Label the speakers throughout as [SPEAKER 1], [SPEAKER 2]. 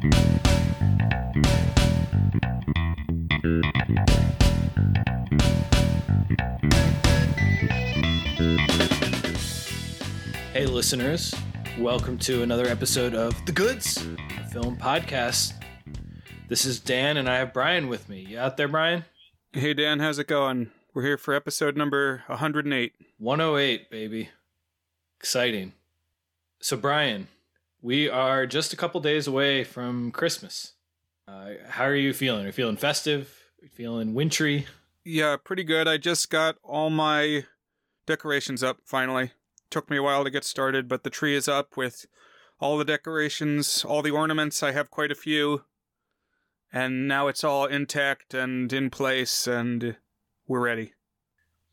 [SPEAKER 1] Hey, listeners. Welcome to another episode of The Goods, a film podcast. This is Dan, and I have Brian with me. You out there, Brian?
[SPEAKER 2] Hey Dan, how's it going? We're here for episode number 108.
[SPEAKER 1] 108, baby. Exciting. So, Brian, we are just a couple days away from Christmas. Uh, how are you feeling? Are you feeling festive? Are you feeling wintry?
[SPEAKER 2] Yeah, pretty good. I just got all my decorations up finally. Took me a while to get started, but the tree is up with all the decorations, all the ornaments. I have quite a few. And now it's all intact and in place, and we're ready.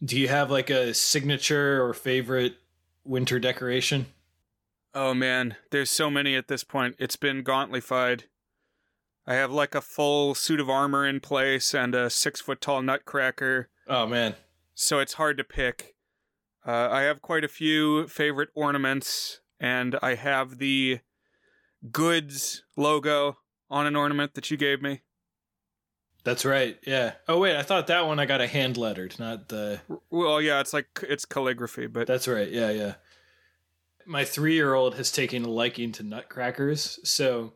[SPEAKER 1] Do you have like a signature or favorite winter decoration?
[SPEAKER 2] Oh man, there's so many at this point. It's been gauntlified. I have like a full suit of armor in place and a six foot tall nutcracker,
[SPEAKER 1] Oh, man.
[SPEAKER 2] so it's hard to pick. Uh, I have quite a few favorite ornaments, and I have the Goods logo on an ornament that you gave me.
[SPEAKER 1] That's right. Yeah. Oh, wait. I thought that one I got a hand lettered, not the.
[SPEAKER 2] Well, yeah, it's like it's calligraphy, but
[SPEAKER 1] That's right. Yeah, yeah. My three year old has taken a liking to nutcrackers. So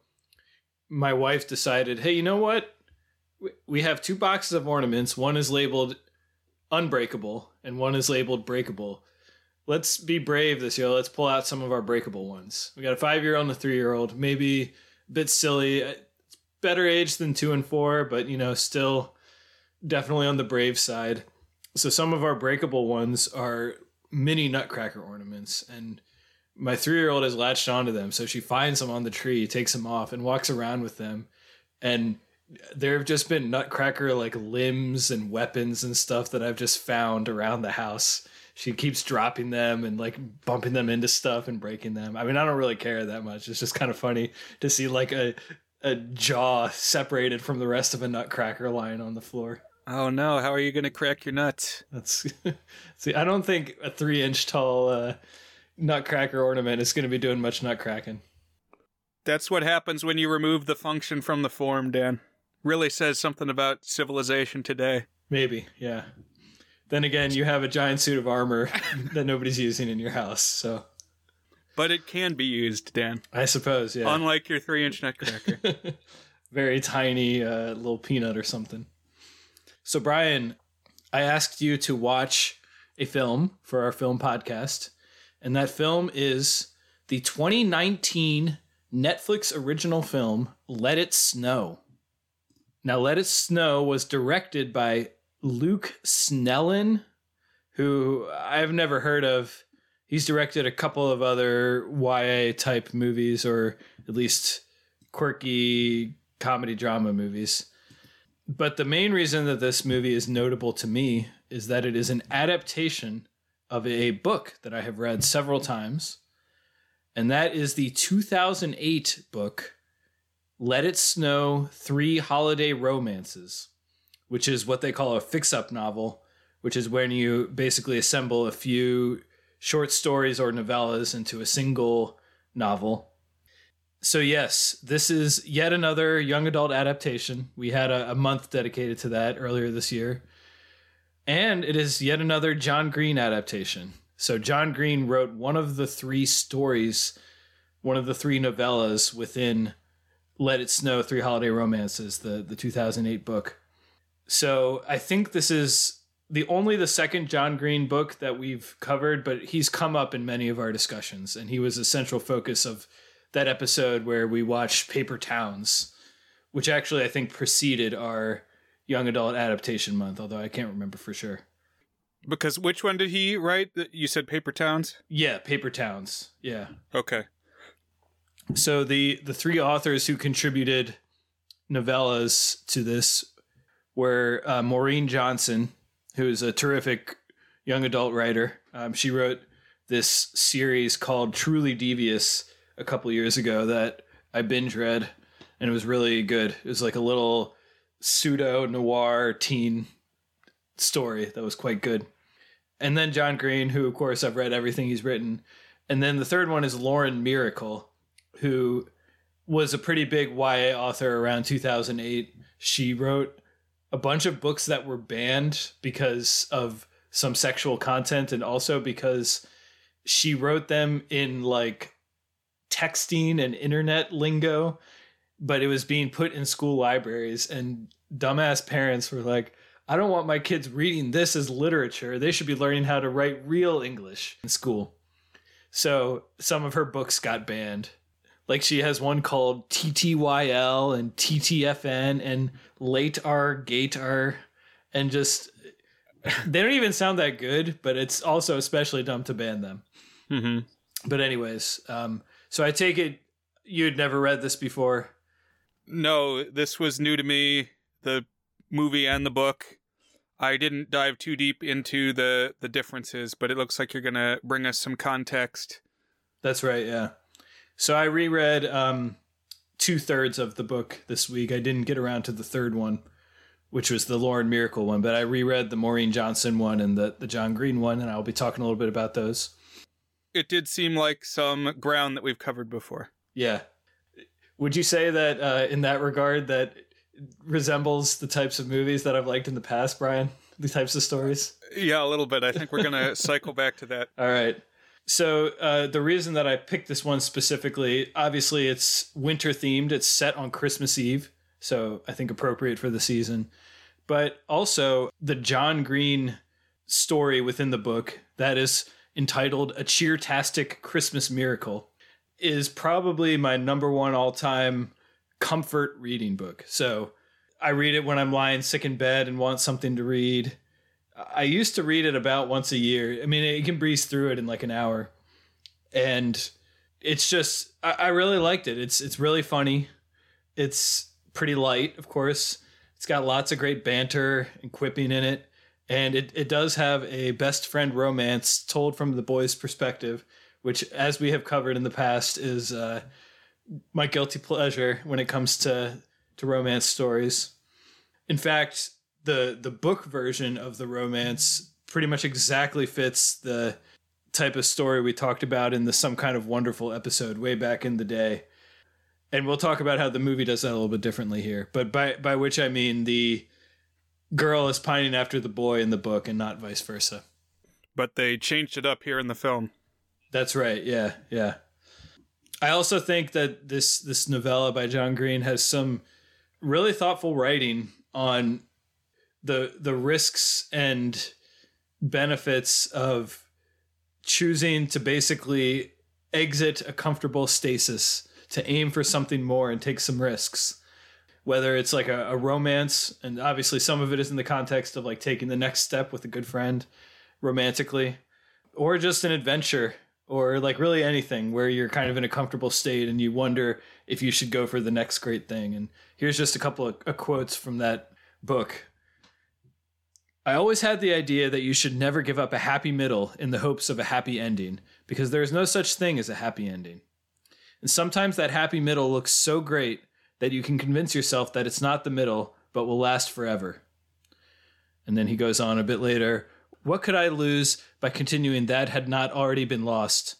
[SPEAKER 1] my wife decided, hey, you know what? We- have two boxes of ornaments. One is labeled unbreakable and one is labeled breakable. Let's be brave this year. Let's pull out some of our breakable ones. We got a five year old and a three year old. Maybe a bit silly. It's better age than two and four, but, you know, still definitely on the brave side. So some of our breakable ones are mini nutcracker ornaments and my three-year-old has latched onto them so she finds them on the tree takes them off and walks around with them. And there have just been nutcracker like limbs and weapons and stuff that i've just found around the house. She keeps dropping them and like bumping them into stuff and breaking them. I mean i don't really care that much. It's just kind of funny to see like a a jaw separated from the rest of a nutcracker lying on the floor.
[SPEAKER 2] Oh no, how are you going to crack your nut?
[SPEAKER 1] that's see. I don't think a three-inch tall uh, nutcracker ornament is going to be doing much nutcracking.
[SPEAKER 2] That's what happens when you remove the function from the form, Dan. Really says something about civilization today.
[SPEAKER 1] Maybe, yeah. Then again, you have a giant suit of armor that nobody's using in your house, so
[SPEAKER 2] But it can be used, Dan.
[SPEAKER 1] I suppose, yeah.
[SPEAKER 2] Unlike your three inch nutcracker.
[SPEAKER 1] Very tiny uh, little peanut or something. So, Brian, I asked you to watch a film for our film podcast, and that film is the 2019 Netflix original film, Let It Snow. Now, Let It Snow was directed by Luke Snellin, who I've never heard of. He's directed a couple of other YA type movies, or at least quirky comedy drama movies. But the main reason that this movie is notable to me is that it is an adaptation of a book that I have read several times. And that is the 2008 book, Let It Snow Three Holiday Romances, which is what they call a fix up novel, which is when you basically assemble a few short stories or novellas into a single novel. So, yes, this is yet another young adult adaptation. We had a, a month dedicated to that earlier this year. And it is yet another John Green adaptation. So, John Green wrote one of the three stories, one of the three novellas within Let It Snow Three Holiday Romances, the, the 2008 book. So, I think this is the only the second John Green book that we've covered, but he's come up in many of our discussions, and he was a central focus of that episode where we watched Paper Towns, which actually I think preceded our young adult adaptation month, although I can't remember for sure.
[SPEAKER 2] because which one did he write? That- You said Paper Towns?
[SPEAKER 1] Yeah, Paper Towns. Yeah.
[SPEAKER 2] Okay.
[SPEAKER 1] So the the three authors who contributed novellas to this were uh, Maureen Johnson, who is a terrific young adult writer. Um, she wrote this series called Truly Devious a couple years ago that I binge read, and it was really good. It was like a little pseudo noir teen story that was quite good. And then John Green, who of course I've read everything he's written. And then the third one is Lauren Myracle, who was a pretty big YA author around 2008. She wrote a bunch of books that were banned because of some sexual content and also because she wrote them in like texting and internet lingo, but it was being put in school libraries and dumbass parents were like, I don't want my kids reading this as literature. They should be learning how to write real English in school. So some of her books got banned. Like she has one called TTYL and TTFN and Late R Gate R and just they don't even sound that good, but it's also especially dumb to ban them.
[SPEAKER 2] Mm-hmm.
[SPEAKER 1] But anyways, um, so I take it you'd never read this before.
[SPEAKER 2] No, this was new to me. The movie and the book. I didn't dive too deep into the the differences, but it looks like you're gonna bring us some context.
[SPEAKER 1] That's right, yeah. So I reread um, two thirds of the book this week. I didn't get around to the third one, which was the Lauren Myracle one, but I reread the Maureen Johnson one and the the John Green one, and I'll be talking a little bit about those.
[SPEAKER 2] It did seem like some ground that we've covered before.
[SPEAKER 1] Yeah. Would you say that uh, in that regard that resembles the types of movies that I've liked in the past, Brian? The types of stories?
[SPEAKER 2] Yeah, a little bit. I think we're going to cycle back to that.
[SPEAKER 1] All right. So uh, the reason that I picked this one specifically, obviously, it's winter themed. It's set on Christmas Eve, so I think appropriate for the season. But also the John Green story within the book that is entitled "A Cheertastic Christmas Miracle" is probably my number one all time comfort reading book. So I read it when I'm lying sick in bed and want something to read. I used to read it about once a year. I mean, you can breeze through it in like an hour, and it's just I, I really liked it. It's it's really funny. It's pretty light, of course. It's got lots of great banter and quipping in it, and it it does have a best friend romance told from the boy's perspective, which, as we have covered in the past, is uh, my guilty pleasure when it comes to to romance stories. In fact, the the book version of the romance pretty much exactly fits the type of story we talked about in the some kind of wonderful episode way back in the day. And we'll talk about how the movie does that a little bit differently here. But by by which I mean the girl is pining after the boy in the book and not vice versa.
[SPEAKER 2] But they changed it up here in the film.
[SPEAKER 1] That's right. Yeah, yeah. I also think that this this novella by John Green has some really thoughtful writing on the the risks and benefits of choosing to basically exit a comfortable stasis to aim for something more and take some risks whether it's like a, a, romance and obviously some of it is in the context of like taking the next step with a good friend romantically or just an adventure or like really anything where you're kind of in a comfortable state and you wonder if you should go for the next great thing and here's just a couple of, of quotes from that book I always had the idea that you should never give up a happy middle in the hopes of a happy ending, because there is no such thing as a happy ending. And sometimes that happy middle looks so great that you can convince yourself that it's not the middle, but will last forever. And then he goes on a bit later What could I lose by continuing that had not already been lost?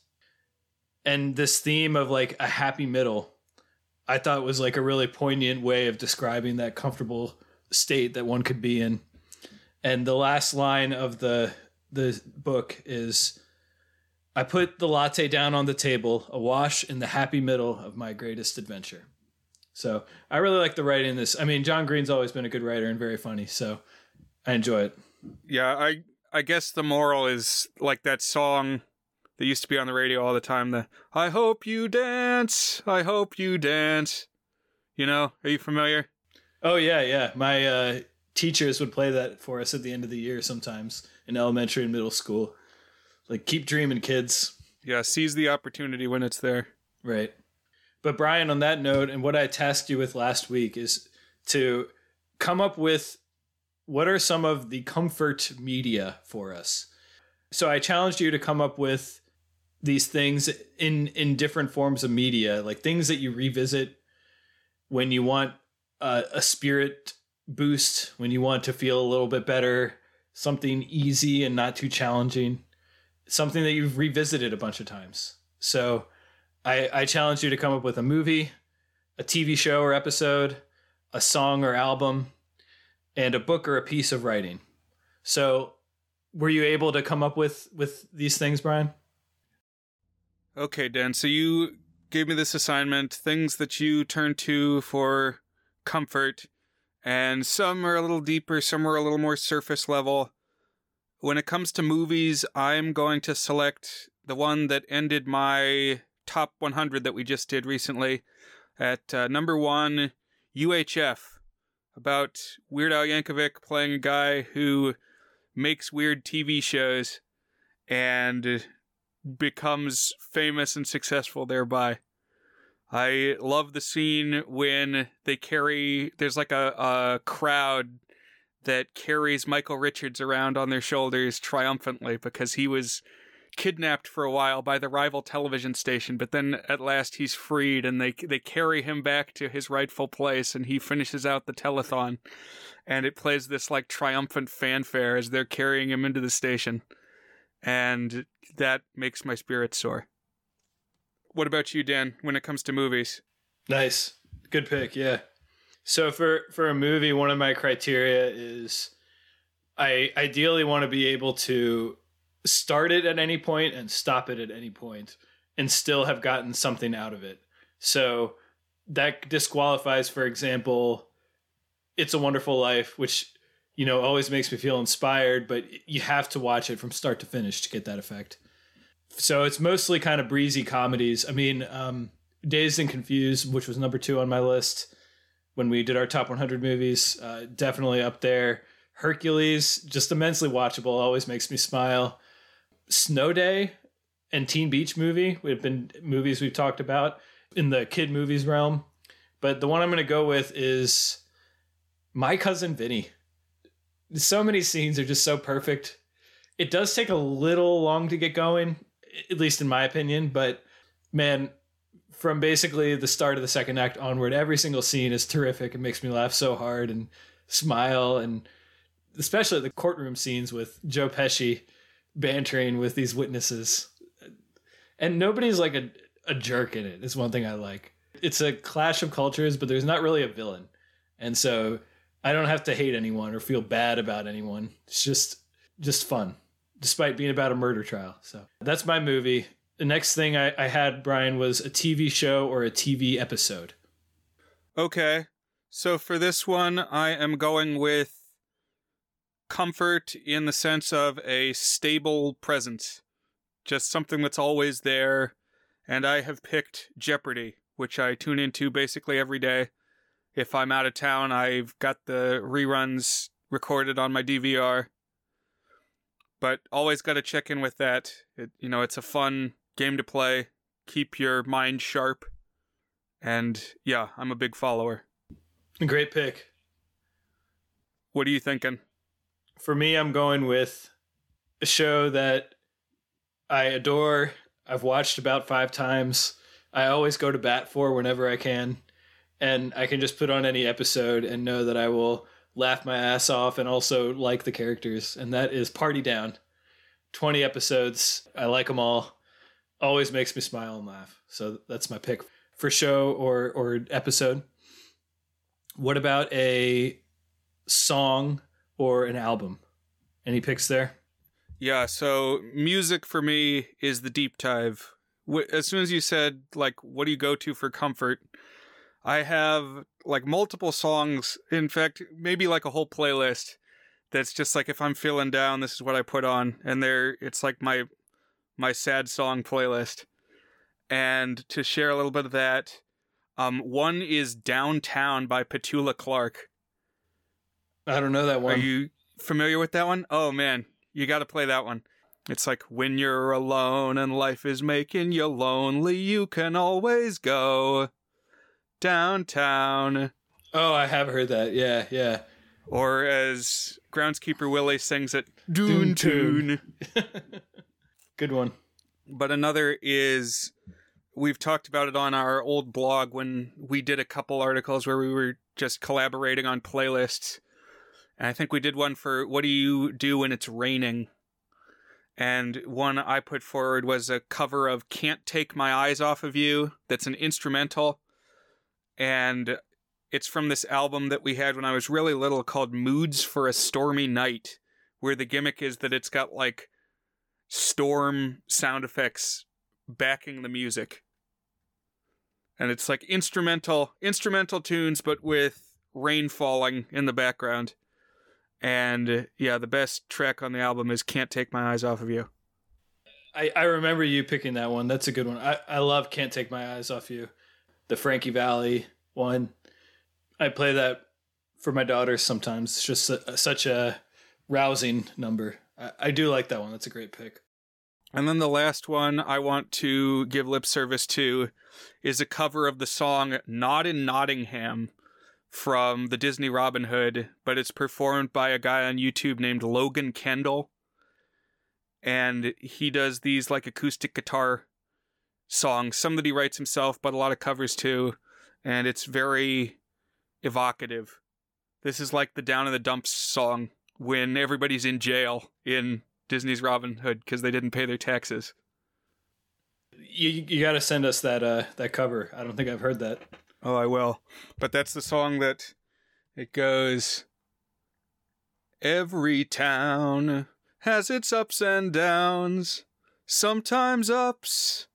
[SPEAKER 1] And this theme of like a happy middle, I thought was like a really poignant way of describing that comfortable state that one could be in and the last line of the the book is I put the latte down on the table, awash in the happy middle of my greatest adventure. So I really like the writing in this. I mean, John Green's always been a good writer and very funny, so I enjoy it.
[SPEAKER 2] Yeah, I I guess the moral is like that song that used to be on the radio all the time. The I hope you dance, I hope you dance. You know, are you familiar?
[SPEAKER 1] Oh yeah, yeah. My uh, teachers would play that for us at the end of the year sometimes in elementary and middle school. Like keep dreaming, kids.
[SPEAKER 2] Yeah, seize the opportunity when it's there.
[SPEAKER 1] Right. But Brian, on that note, and what I tasked you with last week is to come up with what are some of the comfort media for us. So I challenged you to come up with these things in in different forms of media, like things that you revisit when you want uh, a spirit boost when you want to feel a little bit better, something easy and not too challenging, something that you've revisited a bunch of times. So I, I challenge you to come up with a movie, a TV show or episode, a song or album, and a book or a piece of writing. So, were you able to come up with with these things, Brian?
[SPEAKER 2] Okay, Dan. So you gave me this assignment, things that you turn to for comfort, and some are a little deeper, some are a little more surface level. When it comes to movies, I'm going to select the one that ended my top 100 that we just did recently. At uh, number one, UHF, about Weird Al Yankovic playing a guy who makes weird TV shows and becomes famous and successful thereby. I love the scene when they carry, there's like a, a crowd that carries Michael Richards around on their shoulders triumphantly because he was kidnapped for a while by the rival television station, but then at last he's freed and they they carry him back to his rightful place and he finishes out the telethon and it plays this like triumphant fanfare as they're carrying him into the station. And that makes my spirit soar. What about you, Dan, when it comes to movies?
[SPEAKER 1] Nice. Good pick, yeah. So for for a movie, one of my criteria is I ideally want to be able to start it at any point and stop it at any point and still have gotten something out of it. So that disqualifies, for example, It's a Wonderful Life, which you know always makes me feel inspired, but you have to watch it from start to finish to get that effect. So it's mostly kind of breezy comedies. I mean, um, Dazed and Confused, which was number two on my list when we did our top 100 movies, uh, definitely up there. Hercules, just immensely watchable, always makes me smile. Snow Day and Teen Beach Movie, We've been movies we've talked about in the kid movies realm. But the one I'm going to go with is My Cousin Vinny. So many scenes are just so perfect. It does take a little long to get going, at least in my opinion, but man, from basically the start of the second act onward, every single scene is terrific. It makes me laugh so hard and smile, and especially the courtroom scenes with Joe Pesci bantering with these witnesses. And nobody's like a, a jerk in it. it. Is one thing I like. It's a clash of cultures, but there's not really a villain. And so I don't have to hate anyone or feel bad about anyone. It's just just fun, despite being about a murder trial. So that's my movie the next thing I, I had, Brian, was a TV show or a TV episode.
[SPEAKER 2] Okay. So for this one, I am going with comfort in the sense of a stable presence, just something that's always there. And I have picked Jeopardy, which I tune into basically every day. If I'm out of town, I've got the reruns recorded on my DVR. But always got to check in with that. It, you know, it's a fun game to play, keep your mind sharp. And yeah, I'm a big follower.
[SPEAKER 1] Great pick.
[SPEAKER 2] What are you thinking?
[SPEAKER 1] For me, I'm going with a show that I adore. I've watched about five times. I always go to bat for whenever I can. And I can just put on any episode and know that I will laugh my ass off and also like the characters. And that is Party Down. 20 episodes. I like them all always makes me smile and laugh. So that's my pick for show or or episode. What about a song or an album? Any picks there?
[SPEAKER 2] Yeah, so music for me is the deep dive. As soon as you said like what do you go to for comfort, I have like multiple songs, in fact, maybe like a whole playlist that's just like if I'm feeling down, this is what I put on and there it's like my my sad song playlist. And to share a little bit of that, um, one is Downtown by Petula Clark.
[SPEAKER 1] I don't know that one.
[SPEAKER 2] Are you familiar with that one? Oh man, you got to play that one. It's like when you're alone and life is making you lonely, you can always go downtown.
[SPEAKER 1] Oh, I have heard that. Yeah, yeah.
[SPEAKER 2] Or as groundskeeper Willie sings it, Dune Tune.
[SPEAKER 1] Good one.
[SPEAKER 2] But another is we've talked about it on our old blog when we did a couple articles where we were just collaborating on playlists. And I think we did one for what do you do when it's raining? And one I put forward was a cover of Can't Take My Eyes Off of You that's an instrumental. and it's from this album that we had when I was really little called Moods for a Stormy Night, where the gimmick is that it's got like storm sound effects backing the music. And it's like instrumental instrumental tunes but with rain falling in the background. And yeah, the best track on the album is Can't Take My Eyes Off of You.
[SPEAKER 1] I, I remember you picking that one. That's a good one. I, I love Can't Take My Eyes Off You. The Frankie Valli one. I play that for my daughters sometimes. It's just a, uh, such a rousing number. I, I do like that one. That's a great pick.
[SPEAKER 2] And then the last one I want to give lip service to is a cover of the song Not in Nottingham from the Disney Robin Hood, but it's performed by a guy on YouTube named Logan Kendall. And he does these like acoustic guitar songs, some that he writes himself, but a lot of covers too. And it's very evocative. This is like the Down in the Dumps song when everybody's in jail in Disney's Robin Hood because they didn't pay their taxes.
[SPEAKER 1] You you got to send us that uh that cover. I don't think I've heard that.
[SPEAKER 2] Oh, I will. But that's the song that it goes. Every town has its ups and downs. Sometimes ups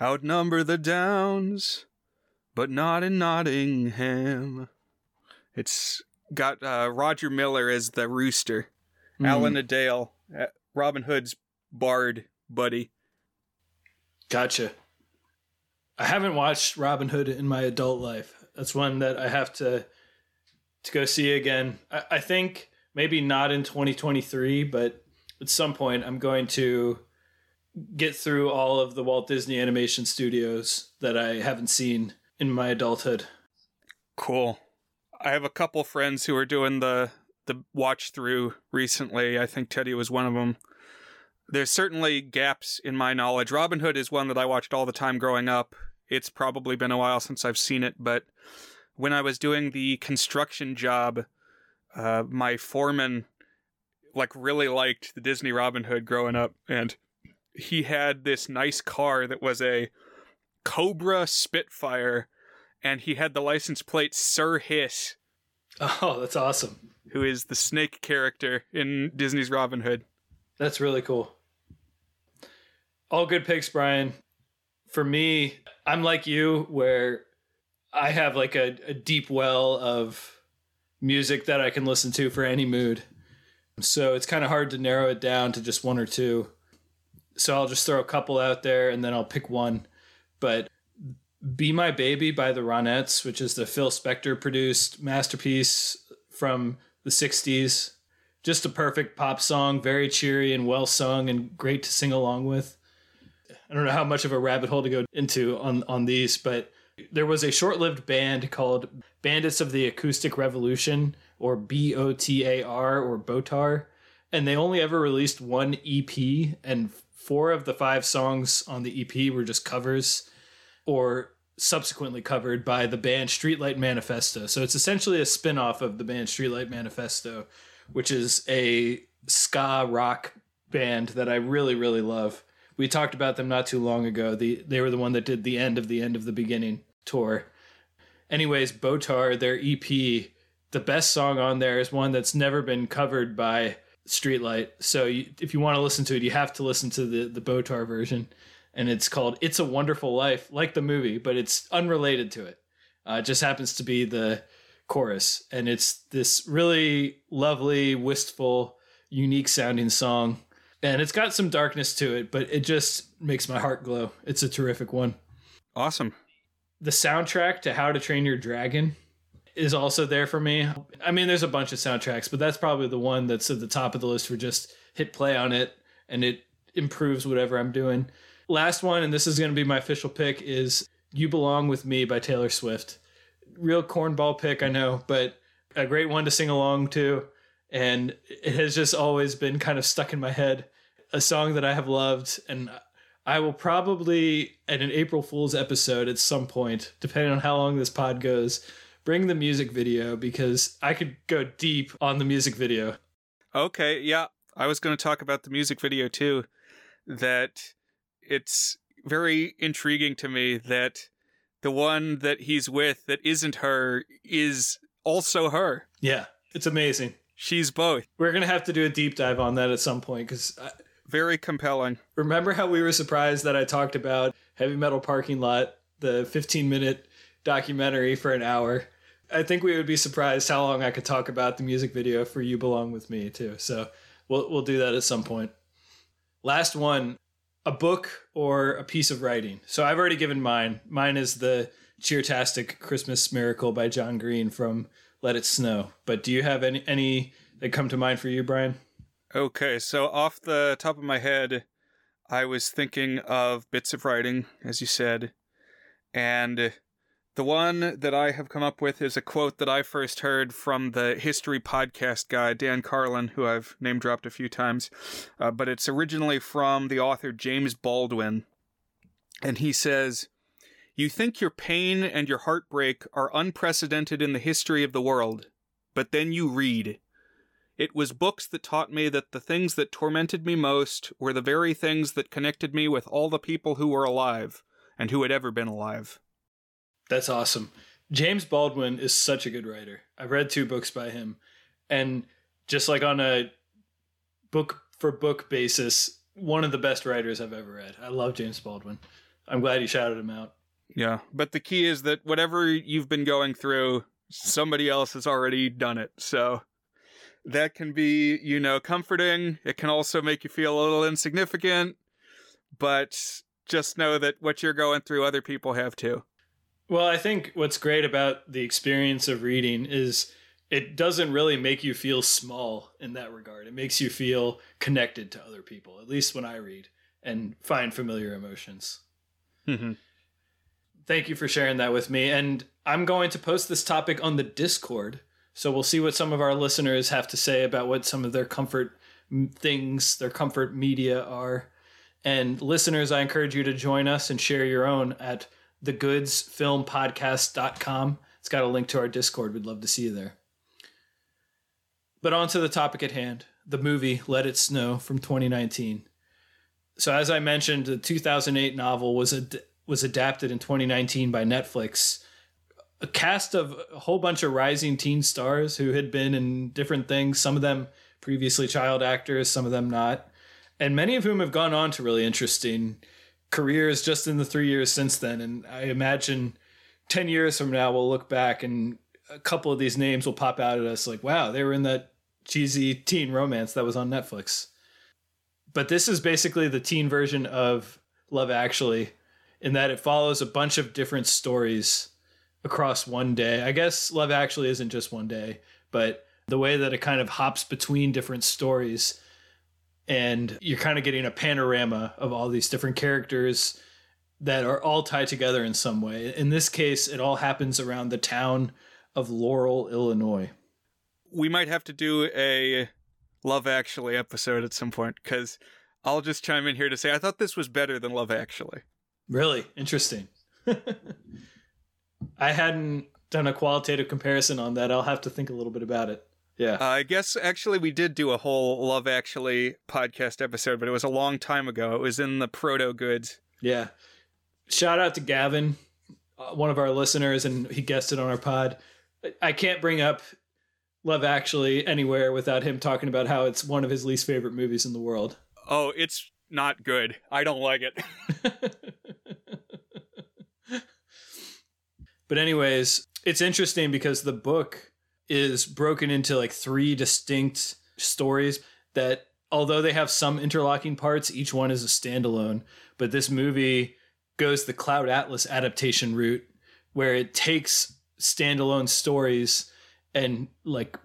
[SPEAKER 2] outnumber the downs, but not in Nottingham. It's got uh, Roger Miller as the rooster, mm. Allan-a-Dale, uh, Robin Hood's bard buddy.
[SPEAKER 1] Gotcha. I haven't watched Robin Hood in my adult life. That's one that I have to to go see again. I, I think maybe not in 2023, but at some point I'm going to get through all of the Walt Disney Animation Studios that I haven't seen in my adulthood.
[SPEAKER 2] Cool. I have a couple friends who are doing the the watch through recently. I think Teddy was one of them there's certainly gaps in my knowledge. Robin Hood is one that I watched all the time growing up. It's probably been a while since I've seen it, but when I was doing the construction job, uh, my foreman like really liked the Disney Robin Hood growing up, and he had this nice car that was a Cobra Spitfire, and he had the license plate Sir Hiss.
[SPEAKER 1] Oh, that's awesome!
[SPEAKER 2] Who is the snake character in Disney's Robin Hood?
[SPEAKER 1] That's really cool. All good picks, Brian. For me, I'm like you, where I have like a, a deep well of music that I can listen to for any mood. So it's kind of hard to narrow it down to just one or two. So I'll just throw a couple out there and then I'll pick one. But Be My Baby by the Ronettes, which is the Phil Spector produced masterpiece from the 60s just a perfect pop song, very cheery and well sung and great to sing along with. I don't know how much of a rabbit hole to go into on on these, but there was a short-lived band called Bandits of the Acoustic Revolution or B O T A R or Botar, and they only ever released one EP and four of the five songs on the EP were just covers or subsequently covered by the band Streetlight Manifesto. So it's essentially a spin-off of the band Streetlight Manifesto which is a ska rock band that I really really love. We talked about them not too long ago. The they were the one that did the end of the end of the beginning tour. Anyways, Botar, their EP, the best song on there is one that's never been covered by Streetlight. So you, if you want to listen to it, you have to listen to the the Botar version, and it's called "It's a Wonderful Life," like the movie, but it's unrelated to it. Uh, it just happens to be the chorus and it's this really lovely wistful unique sounding song and it's got some darkness to it but it just makes my heart glow. It's a terrific one.
[SPEAKER 2] Awesome.
[SPEAKER 1] The soundtrack to how to train your dragon is also there for me. I mean there's a bunch of soundtracks but that's probably the one that's at the top of the list for just hit play on it and it improves whatever i'm doing. Last one and this is going to be my official pick is you belong with me by taylor swift. Real cornball pick, I know, but a great one to sing along to. And it has just always been kind of stuck in my head. A song that I have loved, and I will probably, at an April Fool's episode at some point, depending on how long this pod goes, bring the music video because I could go deep on the music video.
[SPEAKER 2] Okay, yeah. I was going to talk about the music video too. That it's very intriguing to me that the one that he's with that isn't her is also her.
[SPEAKER 1] Yeah, it's amazing.
[SPEAKER 2] She's both.
[SPEAKER 1] We're gonna have to do a deep dive on that at some point because
[SPEAKER 2] Very compelling.
[SPEAKER 1] remember how we were surprised that I talked about Heavy Metal Parking Lot, the 15 minute documentary for an hour. I think we would be surprised how long I could talk about the music video for You Belong with Me too. So we'll we'll do that at some point. Last one, a book or a piece of writing. So I've already given mine. Mine is the Cheertastic Christmas Miracle by John Green from Let It Snow. But do you have any any that come to mind for you, Brian?
[SPEAKER 2] Okay, so off the top of my head, I was thinking of bits of writing, as you said, and the one that I have come up with is a quote that I first heard from the history podcast guy, Dan Carlin, who I've name dropped a few times, uh, but it's originally from the author James Baldwin. And he says, You think your pain and your heartbreak are unprecedented in the history of the world, but then you read. It was books that taught me that the things that tormented me most were the very things that connected me with all the people who were alive and who had ever been alive.
[SPEAKER 1] That's awesome. James Baldwin is such a good writer. I've read two books by him, and just like on a book for book basis, one of the best writers I've ever read. I love James Baldwin. I'm glad you shouted him out.
[SPEAKER 2] Yeah, but the key is that whatever you've been going through, somebody else has already done it. So that can be, you know, comforting. It can also make you feel a little insignificant, but just know that what you're going through, other people have too.
[SPEAKER 1] Well, I think what's great about the experience of reading is it doesn't really make you feel small in that regard. It makes you feel connected to other people, at least when I read and find familiar emotions.
[SPEAKER 2] Mm-hmm.
[SPEAKER 1] Thank you for sharing that with me. And I'm going to post this topic on the Discord. So we'll see what some of our listeners have to say about what some of their comfort things, their comfort media are. And listeners, I encourage you to join us and share your own at thegoodsfilmpodcast.com. It's got a link to our Discord. We'd love to see you there. But on to the topic at hand the movie Let It Snow from 2019. So, as I mentioned, the 2008 novel was ad- was adapted in 2019 by Netflix. A cast of a whole bunch of rising teen stars who had been in different things, some of them previously child actors, some of them not, and many of whom have gone on to really interesting careers just in the three years since then. And I imagine 10 years from now, we'll look back and a couple of these names will pop out at us like, wow, they were in that cheesy teen romance that was on Netflix. But this is basically the teen version of Love Actually, in that it follows a bunch of different stories across one day. I guess Love Actually isn't just one day, but the way that it kind of hops between different stories and you're kind of getting a panorama of all these different characters that are all tied together in some way. In this case, it all happens around the town of Laurel, Illinois.
[SPEAKER 2] We might have to do a Love Actually episode at some point because I'll just chime in here to say I thought this was better than Love Actually.
[SPEAKER 1] Really interesting. I hadn't done a qualitative comparison on that. I'll have to think a little bit about it. Yeah.
[SPEAKER 2] Uh, I guess actually we did do a whole Love Actually podcast episode, but it was a long time ago. It was in the proto goods.
[SPEAKER 1] Yeah. Shout out to Gavin, uh, one of our listeners, and he guessed it on our pod. I can't bring up Love Actually anywhere without him talking about how it's one of his least favorite movies in the world.
[SPEAKER 2] Oh, it's not good. I don't like it.
[SPEAKER 1] but anyways, it's interesting because the book is broken into like three distinct stories that although they have some interlocking parts, each one is a standalone. But this movie goes the Cloud Atlas adaptation route where it takes standalone stories and like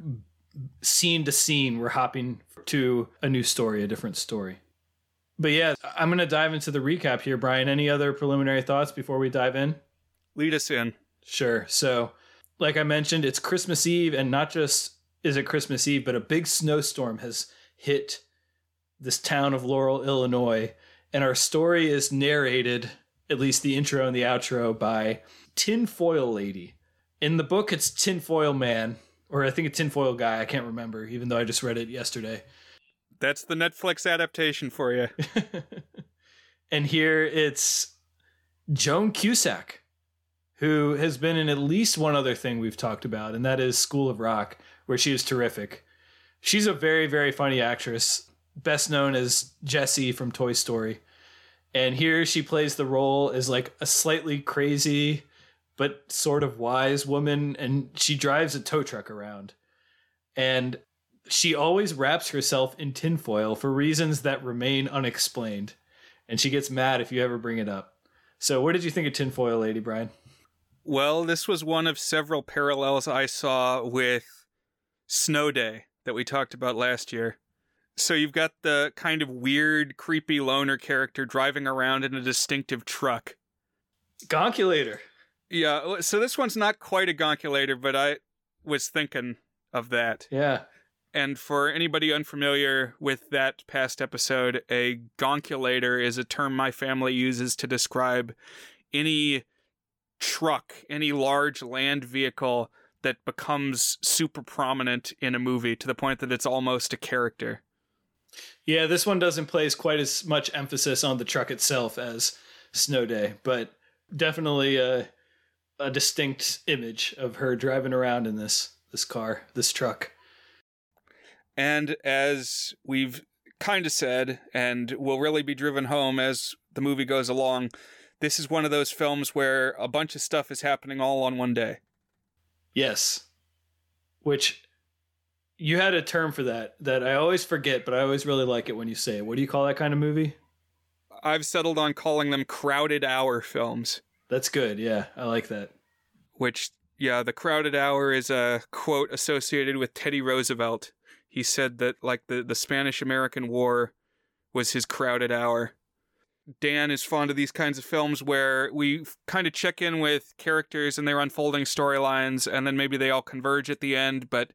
[SPEAKER 1] scene to scene we're hopping to a new story, a different story. But yeah, I'm going to dive into the recap here, Brian. Any other preliminary thoughts before we dive in?
[SPEAKER 2] Lead us in.
[SPEAKER 1] Sure. So, like I mentioned, it's Christmas Eve, and not just is it Christmas Eve, but a big snowstorm has hit this town of Laurel, Illinois. And our story is narrated, at least the intro and the outro, by Tinfoil Lady. In the book, it's Tinfoil Man, or I think a Tinfoil Guy. I can't remember, even though I just read it yesterday.
[SPEAKER 2] That's the Netflix adaptation for you.
[SPEAKER 1] and here it's Joan Cusack, who has been in at least one other thing we've talked about, and that is School of Rock, where she is terrific. She's a very, very funny actress, best known as Jessie from Toy Story. And here she plays the role as like a slightly crazy but sort of wise woman, and she drives a tow truck around. And she always wraps herself in tinfoil for reasons that remain unexplained. And she gets mad if you ever bring it up. So, what did you think of Tinfoil Lady, Brian?
[SPEAKER 2] Well, this was one of several parallels I saw with Snow Day that we talked about last year. So you've got the kind of weird, creepy loner character driving around in a distinctive truck.
[SPEAKER 1] Gonkulator.
[SPEAKER 2] Yeah, so this one's not quite a gonkulator, but I was thinking of that.
[SPEAKER 1] Yeah.
[SPEAKER 2] And for anybody unfamiliar with that past episode, a gonkulator is a term my family uses to describe any truck, any large land vehicle that becomes super prominent in a movie to the point that it's almost a character.
[SPEAKER 1] Yeah, this one doesn't place quite as much emphasis on the truck itself as Snow Day, but definitely a, a distinct image of her driving around in this this car, this truck.
[SPEAKER 2] And as we've kind of said, and will really be driven home as the movie goes along, this is one of those films where a bunch of stuff is happening all on one day.
[SPEAKER 1] Yes. Which you had a term for that that I always forget, but I always really like it when you say it. What do you call that kind of movie?
[SPEAKER 2] I've settled on calling them crowded hour films.
[SPEAKER 1] That's good. Yeah, I like that.
[SPEAKER 2] Which, yeah, the crowded hour is a quote associated with Teddy Roosevelt. He said that, like, the, the Spanish American War was his crowded hour. Dan is fond of these kinds of films where we kind of check in with characters and they're unfolding storylines, and then maybe they all converge at the end, but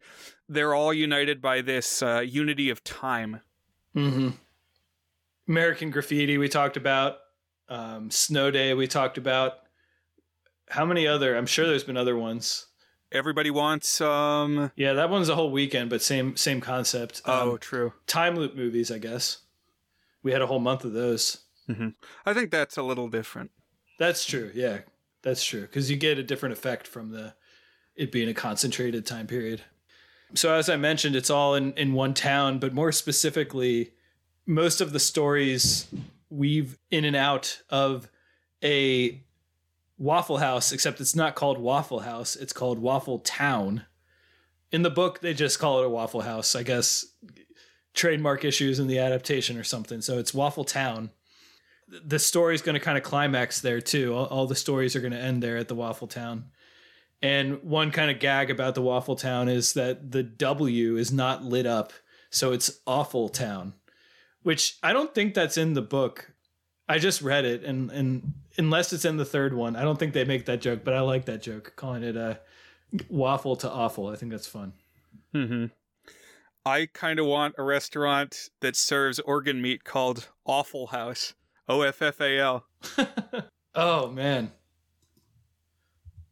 [SPEAKER 2] they're all united by this uh, unity of time.
[SPEAKER 1] Mm-hmm. American Graffiti, we talked about. Um, Snow Day, we talked about. How many other? I'm sure there's been other ones.
[SPEAKER 2] Everybody wants. um
[SPEAKER 1] Yeah, that one's a whole weekend, but same same concept.
[SPEAKER 2] Oh,
[SPEAKER 1] Um,
[SPEAKER 2] true.
[SPEAKER 1] time loop movies, I guess. We had a whole month of those.
[SPEAKER 2] Hmm I think that's a little different.
[SPEAKER 1] That's true. Yeah, that's true because you get a different effect from the it being a concentrated time period. So as I mentioned, it's all in in one town, but more specifically, most of the stories weave in and out of a Waffle House, except it's not called Waffle House; it's called Waffle Town. In the book, they just call it a Waffle House. I guess trademark issues in the adaptation or something. So it's Waffle Town the story's going to kind of climax there too. All, all the stories are going to end there at the Waffle Town. And one kind of gag about the Waffle Town is that the W is not lit up, so it's Awful Town, which I don't think that's in the book. I just read it, and and unless it's in the third one, I don't think they make that joke. But I like that joke, calling it a waffle to awful. I think that's fun.
[SPEAKER 2] hmm I kind of want a restaurant that serves organ meat called Awful House. O F F A L.
[SPEAKER 1] oh man,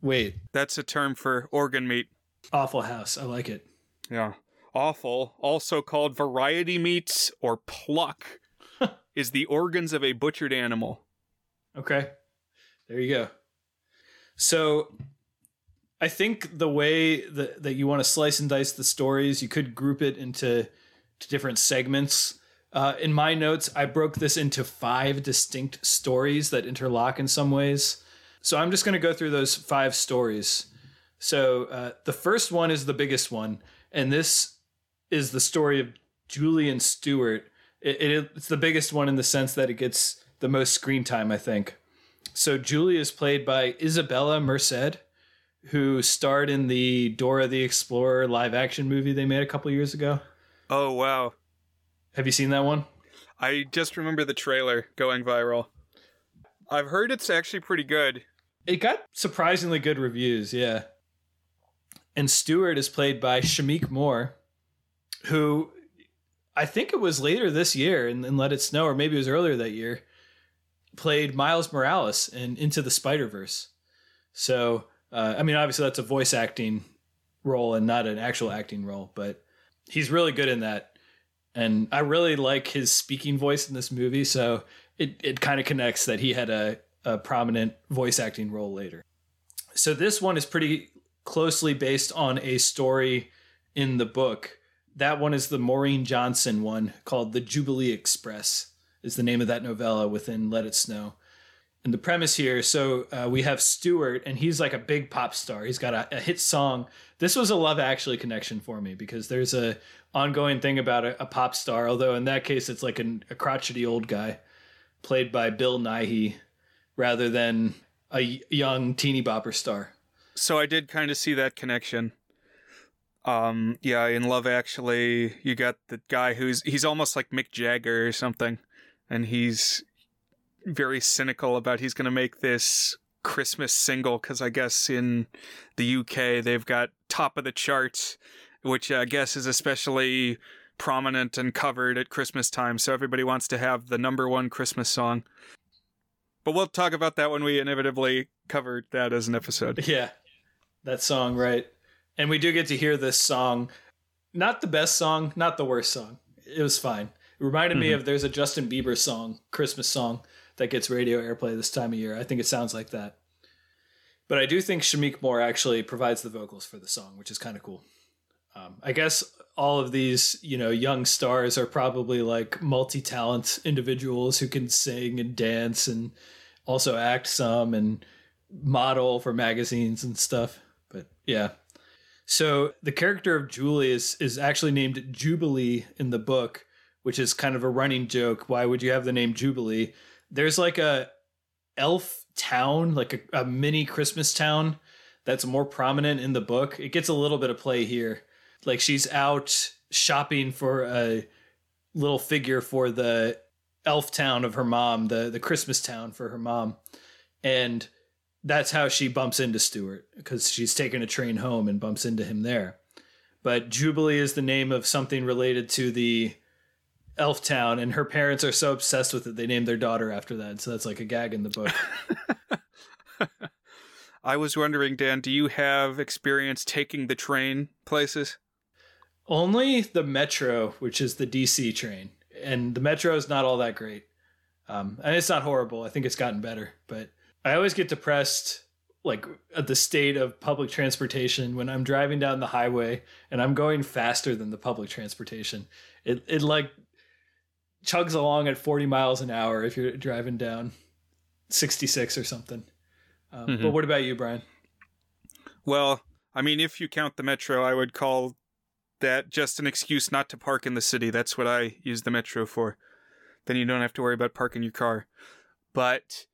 [SPEAKER 1] wait,
[SPEAKER 2] That's a term for organ meat.
[SPEAKER 1] Awful House. I like it.
[SPEAKER 2] Yeah. Awful, also called variety meats or pluck, is the organs of a butchered animal.
[SPEAKER 1] Okay. There you go. So I think the way that, that you want to slice and dice the stories, you could group it into to different segments. Uh, in my notes, I broke this into five distinct stories that interlock in some ways. So I'm just going to go through those five stories. So uh, the first one is the biggest one, and this is the story of Julie and Stuart. It, it, it's the biggest one in the sense that it gets the most screen time, I think. So Julie is played by Isabella Merced, who starred in the Dora the Explorer live action movie they made a couple years ago.
[SPEAKER 2] Oh, wow.
[SPEAKER 1] Have you seen that one?
[SPEAKER 2] I just remember the trailer going viral. I've heard it's actually pretty good.
[SPEAKER 1] It got surprisingly good reviews, yeah. And Stuart is played by Shameik Moore, who I think it was later this year in, in Let It Snow, or maybe it was earlier that year, played Miles Morales in Into the Spider Verse. So, uh, I mean, obviously that's a voice acting role and not an actual acting role, but he's really good in that. And I really like his speaking voice in this movie, so it, it kind of connects that he had a, a prominent voice acting role later. So this one is pretty closely based on a story in the book. That one is the Maureen Johnson one called The Jubilee Express, is the name of that novella within Let It Snow. And the premise here so uh, we have Stuart, and he's like a big pop star. He's got a, a, hit song. This was a Love Actually connection for me because there's a ongoing thing about a, a pop star, although in that case it's like an, a crotchety old guy played by Bill Nighy rather than a young teeny bopper star.
[SPEAKER 2] So I did kind of see that connection. Um, yeah, in Love Actually, you got the guy who's he's almost like Mick Jagger or something, and he's very cynical about he's going to make this Christmas single because I guess in the UK they've got top of the charts, which I guess is especially prominent and covered at Christmas time. So everybody wants to have the number one Christmas song. But we'll talk about that when we inevitably cover that as an episode.
[SPEAKER 1] Yeah, that song, right? And we do get to hear this song. Not the best song, not the worst song. It was fine. It reminded mm-hmm. me of there's a Justin Bieber song, Christmas song, that gets radio airplay this time of year. I think it sounds like that. But I do think Shameik Moore actually provides the vocals for the song, which is kind of cool. Um, I guess all of these, you know, young stars are probably like multi-talent individuals who can sing and dance and also act some and model for magazines and stuff. But yeah. So the character of Julie is is actually named Jubilee in the book, which is kind of a running joke. Why would you have the name Jubilee? There's like a elf town, like a, a mini Christmas town that's more prominent in the book. It gets a little bit of play here. Like she's out shopping for a little figure for the elf town of her mom, the the Christmas town for her mom. And that's how she bumps into Stuart because she's taking a train home and bumps into him there. But Jubilee is the name of something related to the elf town, and her parents are so obsessed with it they named their daughter after that. So that's like a gag in the book.
[SPEAKER 2] I was wondering, Dan, do you have experience taking the train places?
[SPEAKER 1] Only the metro, which is the DC train, and the metro is not all that great. Um, and it's not horrible. I think it's gotten better, but I always get depressed like at the state of public transportation when I'm driving down the highway and I'm going faster than the public transportation. It it like chugs along at 40 miles an hour if you're driving down 66 or something. Um, mm-hmm. But what about you, Brian?
[SPEAKER 2] Well, I mean, if you count the metro, I would call that just an excuse not to park in the city. That's what I use the metro for. Then you don't have to worry about parking your car. But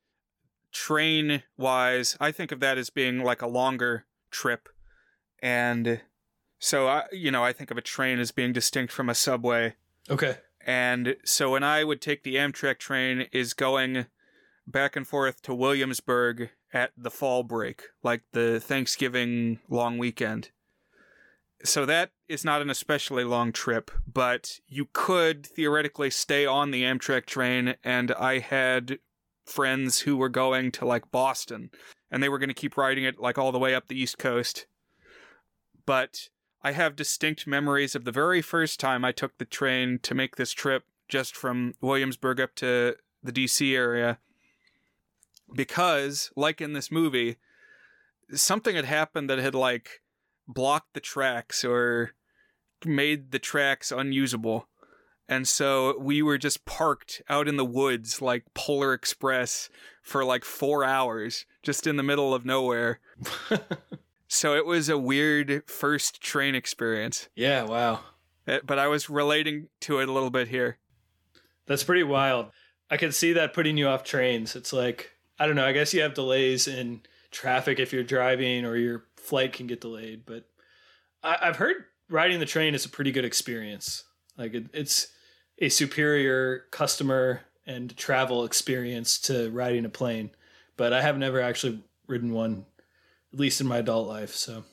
[SPEAKER 2] train wise, I think of that as being like a longer trip. And so I you know, I think of a train as being distinct from a subway.
[SPEAKER 1] Okay.
[SPEAKER 2] And so when I would take the Amtrak train is going back and forth to Williamsburg at the fall break, like the Thanksgiving long weekend. So that is not an especially long trip, but you could theoretically stay on the Amtrak train and I had friends who were going to like Boston and they were going to keep riding it like all the way up the East Coast. But I have distinct memories of the very first time I took the train to make this trip just from Williamsburg up to the DC area. Because, like in this movie, something had happened that had like blocked the tracks or made the tracks unusable. And so we were just parked out in the woods like Polar Express for like four hours, just in the middle of nowhere. so it was a weird first train experience.
[SPEAKER 1] Yeah, wow.
[SPEAKER 2] Eh, but I was relating to it a little bit here.
[SPEAKER 1] That's pretty wild. I can see that putting you off trains. It's like, I don't know, I guess you have delays in traffic if you're driving or your flight can get delayed. But I- have heard riding the train is a pretty good experience. Like it, it's a superior customer and travel experience to riding a plane, but I have never actually ridden one, at least in my adult life. So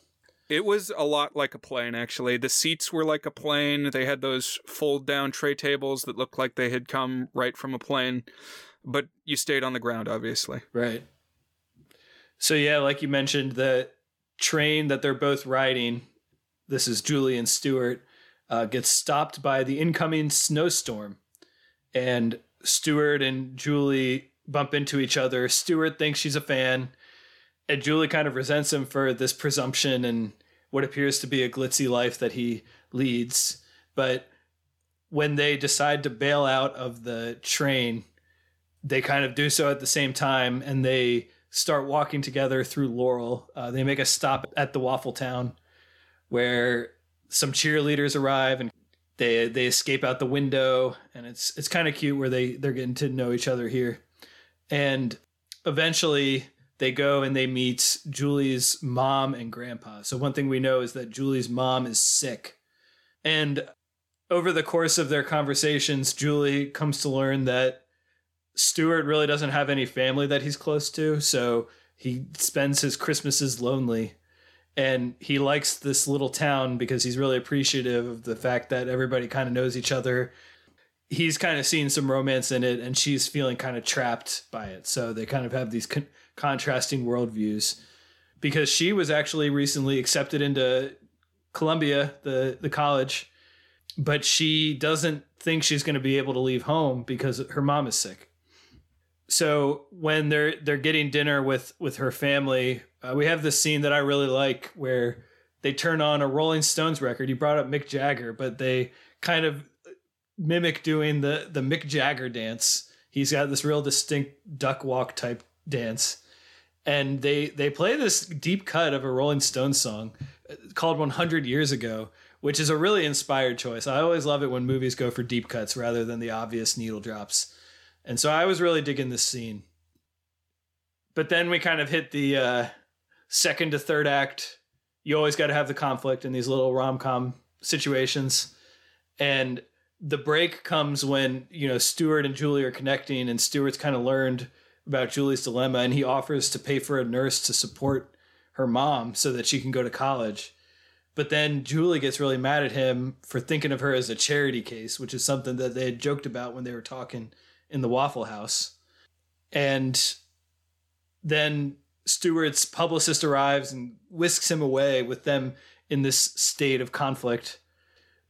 [SPEAKER 2] it was a lot like a plane, actually. The seats were like a plane. They had those fold down tray tables that looked like they had come right from a plane, but you stayed on the ground, obviously.
[SPEAKER 1] Right. So, yeah, like you mentioned, the train that they're both riding, this is Julie and Stuart, uh, gets stopped by the incoming snowstorm. And Stuart and Julie bump into each other. Stuart thinks she's a fan, and Julie kind of resents him for this presumption and what appears to be a glitzy life that he leads. But when they decide to bail out of the train, they kind of do so at the same time and they start walking together through Laurel. Uh, they make a stop at the Waffle Town where some cheerleaders arrive and they they escape out the window and it's it's kind of cute where they they're getting to know each other here. And eventually they go and they meet Julie's mom and grandpa. So one thing we know is that Julie's mom is sick. And over the course of their conversations, Julie comes to learn that Stuart really doesn't have any family that he's close to, so he spends his Christmases lonely. And he likes this little town because he's really appreciative of the fact that everybody kind of knows each other. He's kind of seen some romance in it, and she's feeling kind of trapped by it. So they kind of have these con- contrasting worldviews. Because she was actually recently accepted into Columbia, the, the college, but she doesn't think she's going to be able to leave home because her mom is sick. So when they're they're getting dinner with with her family, uh, we have this scene that I really like where they turn on a Rolling Stones record. You brought up Mick Jagger, but they kind of mimic doing the the Mick Jagger dance. He's got this real distinct duck walk type dance, and they they play this deep cut of a Rolling Stones song uh, called 100 Years Ago, which is a really inspired choice. I always love it when movies go for deep cuts rather than the obvious needle drops. And so I was really digging this scene. But then we kind of hit the uh, second to third act. You always got to have the conflict in these little rom com situations. And the break comes when, you know, Stuart and Julie are connecting, and Stuart's kind of learned about Julie's dilemma, and he offers to pay for a nurse to support her mom so that she can go to college. But then Julie gets really mad at him for thinking of her as a charity case, which is something that they had joked about when they were talking in the Waffle House. And then Stuart's publicist arrives and whisks him away with them in this state of conflict.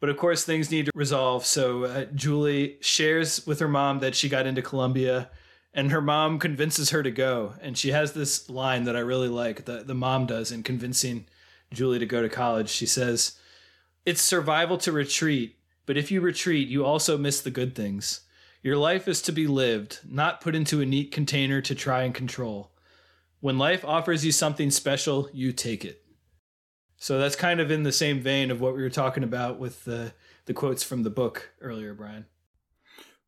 [SPEAKER 1] But of course, things need to resolve. So uh, Julie shares with her mom that she got into Columbia, and her mom convinces her to go. And she has this line that I really like that the mom does in convincing Julie to go to college. She says, It's survival to retreat, but if you retreat, you also miss the good things. Your life is to be lived, not put into a neat container to try and control. When life offers you something special, you take it. So that's kind of in the same vein of what we were talking about with the the quotes from the book earlier, Brian.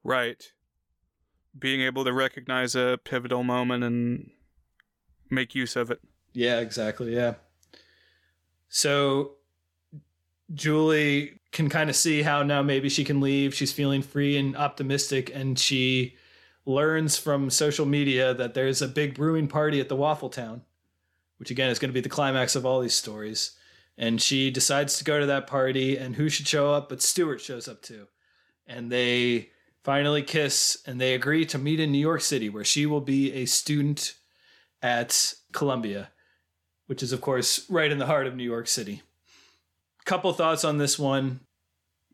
[SPEAKER 2] Right. Being able to recognize a pivotal moment and make use of it.
[SPEAKER 1] Yeah, exactly. Yeah. So Julie can kind of see how now maybe she can leave. She's feeling free and optimistic, and she learns from social media that there's a big brewing party at the Waffle Town, which again is going to be the climax of all these stories. And she decides to go to that party, and who should show up but Stuart shows up too. And they finally kiss, and they agree to meet in New York City, where she will be a student at Columbia, which is, of course, right in the heart of New York City couple thoughts on this one.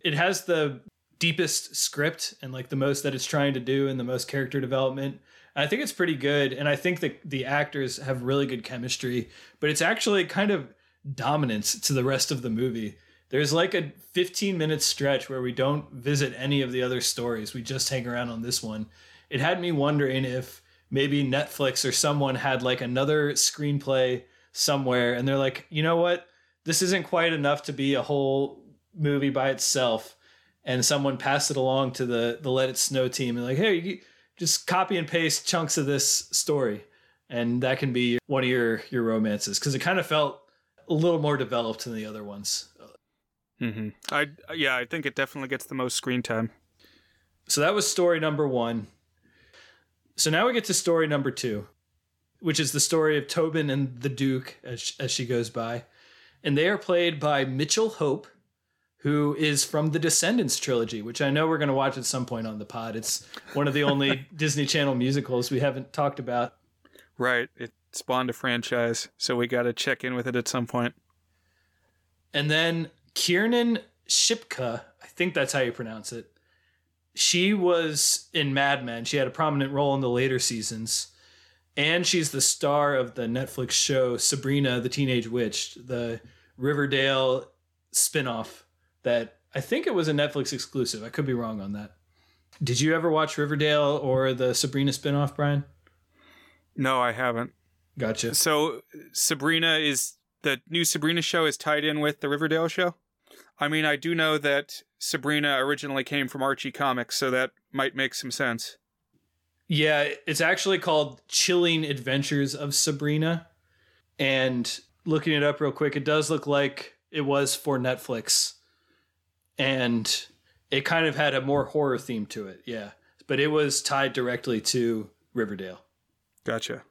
[SPEAKER 1] It has the deepest script and like the most that it's trying to do and the most character development. I think it's pretty good. And I think that the actors have really good chemistry, but it's actually kind of dominance to the rest of the movie. There's like a 15 minute stretch where we don't visit any of the other stories. We just hang around on this one. It had me wondering if maybe Netflix or someone had like another screenplay somewhere and they're like, you know what? This isn't quite enough to be a whole movie by itself. And someone passed it along to the the let it snow team and like hey just copy and paste chunks of this story. And that can be one of your your romances because it kind of felt a little more developed than the other ones.
[SPEAKER 2] Mm-hmm. i yeah i think it definitely gets the most screen time.
[SPEAKER 1] So that was story number one. So now we get to story number two which is the story of tobin and the duke as, as she goes by and they are played by Mitchell Hope, who is from the Descendants trilogy, which I know we're going to watch at some point on the pod. It's one of the only Disney Channel musicals we haven't talked about.
[SPEAKER 2] Right. It spawned a franchise, so we got to check in with it at some point.
[SPEAKER 1] And then Kiernan Shipka, I think that's how you pronounce it. She was in Mad Men. She had a prominent role in the later seasons. and she's the star of the Netflix show Sabrina the Teenage Witch, the Riverdale spinoff that I think it was a Netflix exclusive. I could be wrong on that. Did you ever watch Riverdale or the Sabrina spinoff, Brian?
[SPEAKER 2] No, I haven't.
[SPEAKER 1] Gotcha.
[SPEAKER 2] So Sabrina is the new Sabrina show is tied in with the Riverdale show. I mean, I do know that Sabrina originally came from Archie Comics, so that might make some sense.
[SPEAKER 1] Yeah, it's actually called Chilling Adventures of Sabrina. And looking it up real quick, it does look like it was for Netflix. And it kind of had a more horror theme to it. Yeah. But it was tied directly to Riverdale.
[SPEAKER 2] Gotcha.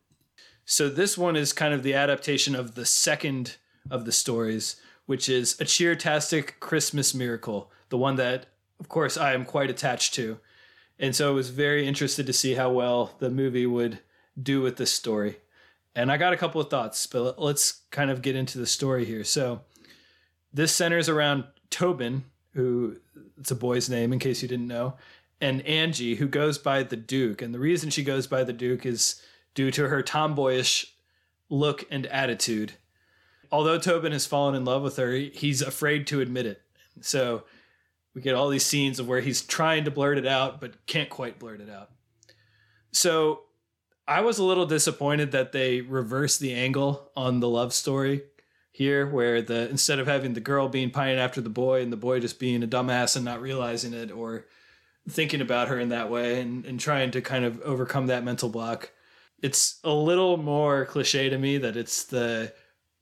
[SPEAKER 1] So this one is kind of the adaptation of the second of the stories, which is a cheertastic Christmas miracle, the one that, of course, I am quite attached to. And so I was very interested to see how well the movie would do with this story. And I got a couple of thoughts, but let's kind of get into the story here. So this centers around Tobin, who it's a boy's name in case you didn't know, and Angie, who goes by the Duke. And the reason she goes by the Duke is due to her tomboyish look and attitude. Although Tobin has fallen in love with her, he's afraid to admit it. So we get all these scenes of where he's trying to blurt it out, but can't quite blurt it out. So I was a little disappointed that they reversed the angle on the love story here, where the instead of having the girl being pining after the boy and the boy just being a dumbass and not realizing it or thinking about her in that way and, and trying to kind of overcome that mental block. It's a little more cliche to me that it's the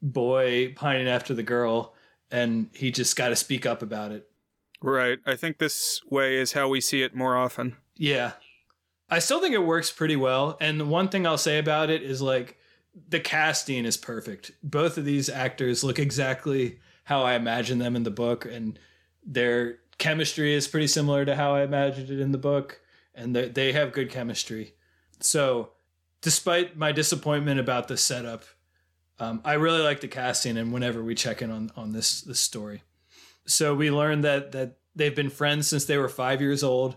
[SPEAKER 1] boy pining after the girl and he just got to speak up about it.
[SPEAKER 2] Right. I think this way is how we see it more often.
[SPEAKER 1] Yeah. I still think it works pretty well. And the one thing I'll say about it is like the casting is perfect. Both of these actors look exactly how I imagine them in the book, and their chemistry is pretty similar to how I imagined it in the book, and they have good chemistry. So, despite my disappointment about the setup, um, I really like the casting, and whenever we check in on on this this story, so we learned that that they've been friends since they were five years old,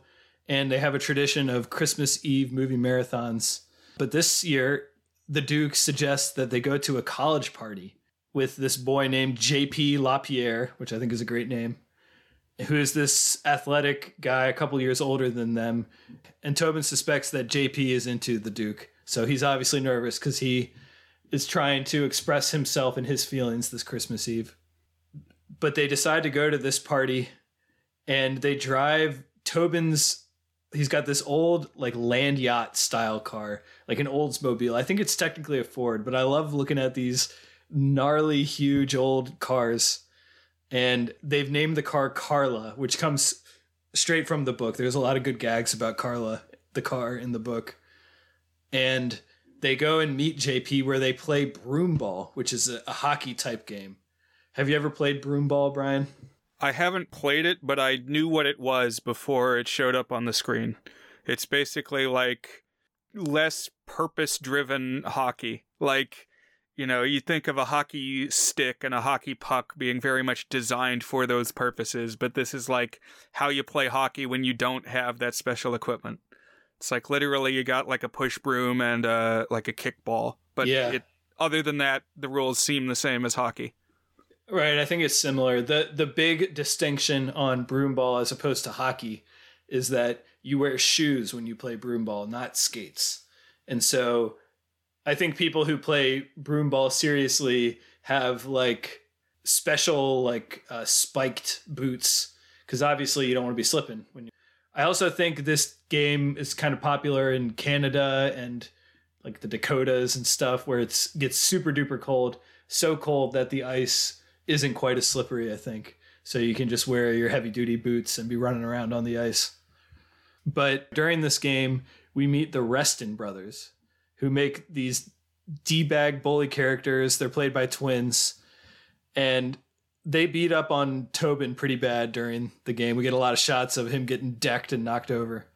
[SPEAKER 1] and they have a tradition of Christmas Eve movie marathons. But this year, the Duke suggests that they go to a college party with this boy named JP Lapierre, which I think is a great name, who is this athletic guy a couple years older than them. And Tobin suspects that JP is into the Duke. So he's obviously nervous because he is trying to express himself and his feelings this Christmas Eve. But they decide to go to this party and they drive Tobin's he's got this old like land yacht style car, like an Oldsmobile. I think it's technically a Ford, but I love looking at these gnarly, huge old cars. And they've named the car Carla, which comes straight from the book. There's a lot of good gags about Carla, the car in the book. And they go and meet JP where they play broomball, which is a, a hockey type game. Have you ever played broomball, Brian?
[SPEAKER 2] I haven't played it, but I knew what it was before it showed up on the screen. It's basically like less purpose driven hockey. Like, you know, you think of a hockey stick and a hockey puck being very much designed for those purposes, but this is like how you play hockey when you don't have that special equipment. It's like literally you got like a push broom and uh, like a kickball, but yeah. it, other than that, the rules seem the same as hockey.
[SPEAKER 1] Right, I think it's similar. The the big distinction on broomball as opposed to hockey is that you wear shoes when you play broomball, not skates. And so I think people who play broomball seriously have like special like uh, spiked boots because obviously you don't want to be slipping when you I also think this game is kind of popular in Canada and like the Dakotas and stuff where it gets super duper cold, so cold that the ice isn't quite as slippery, I think. So you can just wear your heavy duty boots and be running around on the ice. But during this game, we meet the Reston brothers, who make these D bag bully characters. They're played by twins. And they beat up on Tobin pretty bad during the game. We get a lot of shots of him getting decked and knocked over.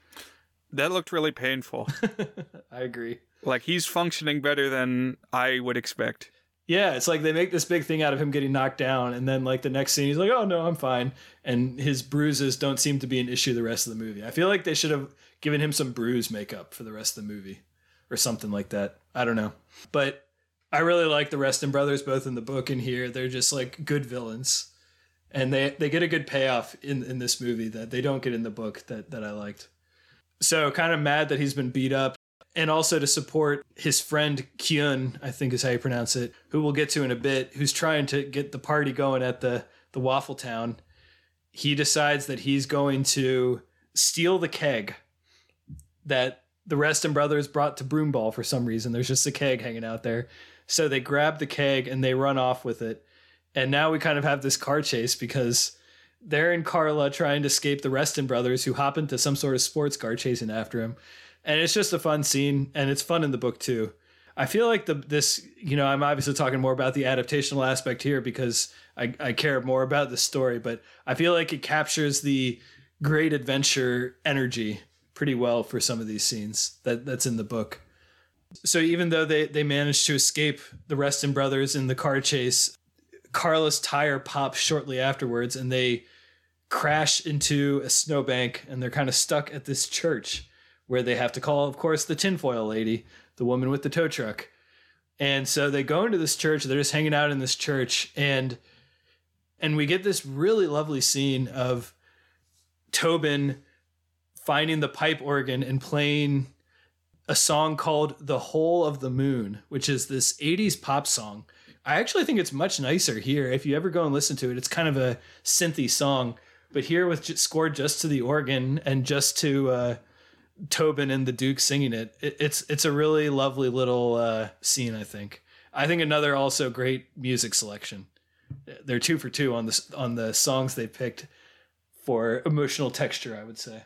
[SPEAKER 2] That looked really painful.
[SPEAKER 1] I agree.
[SPEAKER 2] Like he's functioning better than I would expect.
[SPEAKER 1] Yeah, it's like they make this big thing out of him getting knocked down, and then like the next scene, he's like, "Oh no, I'm fine," and his bruises don't seem to be an issue the rest of the movie. I feel like they should have given him some bruise makeup for the rest of the movie. or something like that. I don't know. But I really like the Reston brothers both in the book and here. They're just like good villains. And they, they get a good payoff in, in this movie that they don't get in the book that, that I liked. So kind of mad that he's been beat up and also to support his friend Kyun, I think is how you pronounce it, who we'll get to in a bit, who's trying to get the party going at the the Waffle Town. He decides that he's going to steal the keg that the Reston brothers brought to Broomball for some reason. There's just a keg hanging out there. So they grab the keg and they run off with it. And now we kind of have this car chase because they're in Carla trying to escape the Reston brothers who hop into some sort of sports car chasing after him. And it's just a fun scene and it's fun in the book too. I feel like the this, you know, I'm obviously talking more about the adaptational aspect here because I, I care more about the story, but I feel like it captures the great adventure energy pretty well for some of these scenes that that's in the book. So even though they they managed to escape the Reston brothers in the car chase, Carla's tire pops shortly afterwards and they crash into a snowbank and they're kind of stuck at this church where they have to call, of course, the tinfoil lady, the woman with the tow truck. And so they go into this church, they're just hanging out in this church, and and we get this really lovely scene of Tobin finding the pipe organ and playing a song called The Whole of the Moon, which is this 80s pop song. I actually think it's much nicer here. If you ever go and listen to it, it's kind of a synthy song, but here with just scored just to the organ and just to uh, Tobin and the Duke singing it, it it's it's a really lovely little uh, scene. I think. I think another also great music selection. They're two for two on the on the songs they picked for emotional texture. I would say.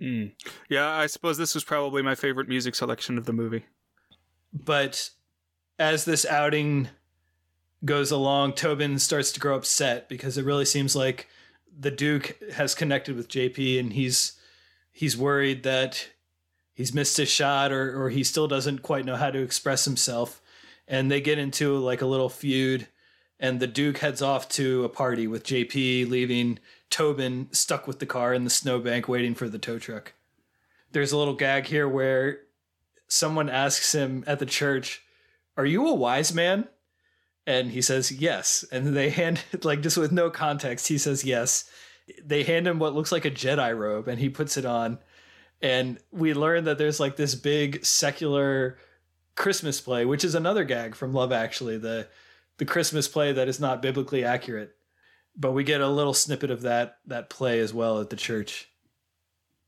[SPEAKER 2] Mm. Yeah, I suppose this was probably my favorite music selection of the movie.
[SPEAKER 1] But as this outing goes along, Tobin starts to grow upset because it really seems like the Duke has connected with JP and he's he's worried that he's missed his shot or or he still doesn't quite know how to express himself. And they get into like a little feud and the Duke heads off to a party with JP, leaving Tobin stuck with the car in the snowbank waiting for the tow truck. There's a little gag here where someone asks him at the church, Are you a wise man? And he says, Yes. And they hand, like, just with no context, he says, Yes. They hand him what looks like a Jedi robe and he puts it on. And we learn that there's like this big secular Christmas play, which is another gag from Love Actually, the the Christmas play that is not biblically accurate but we get a little snippet of that that play as well at the church.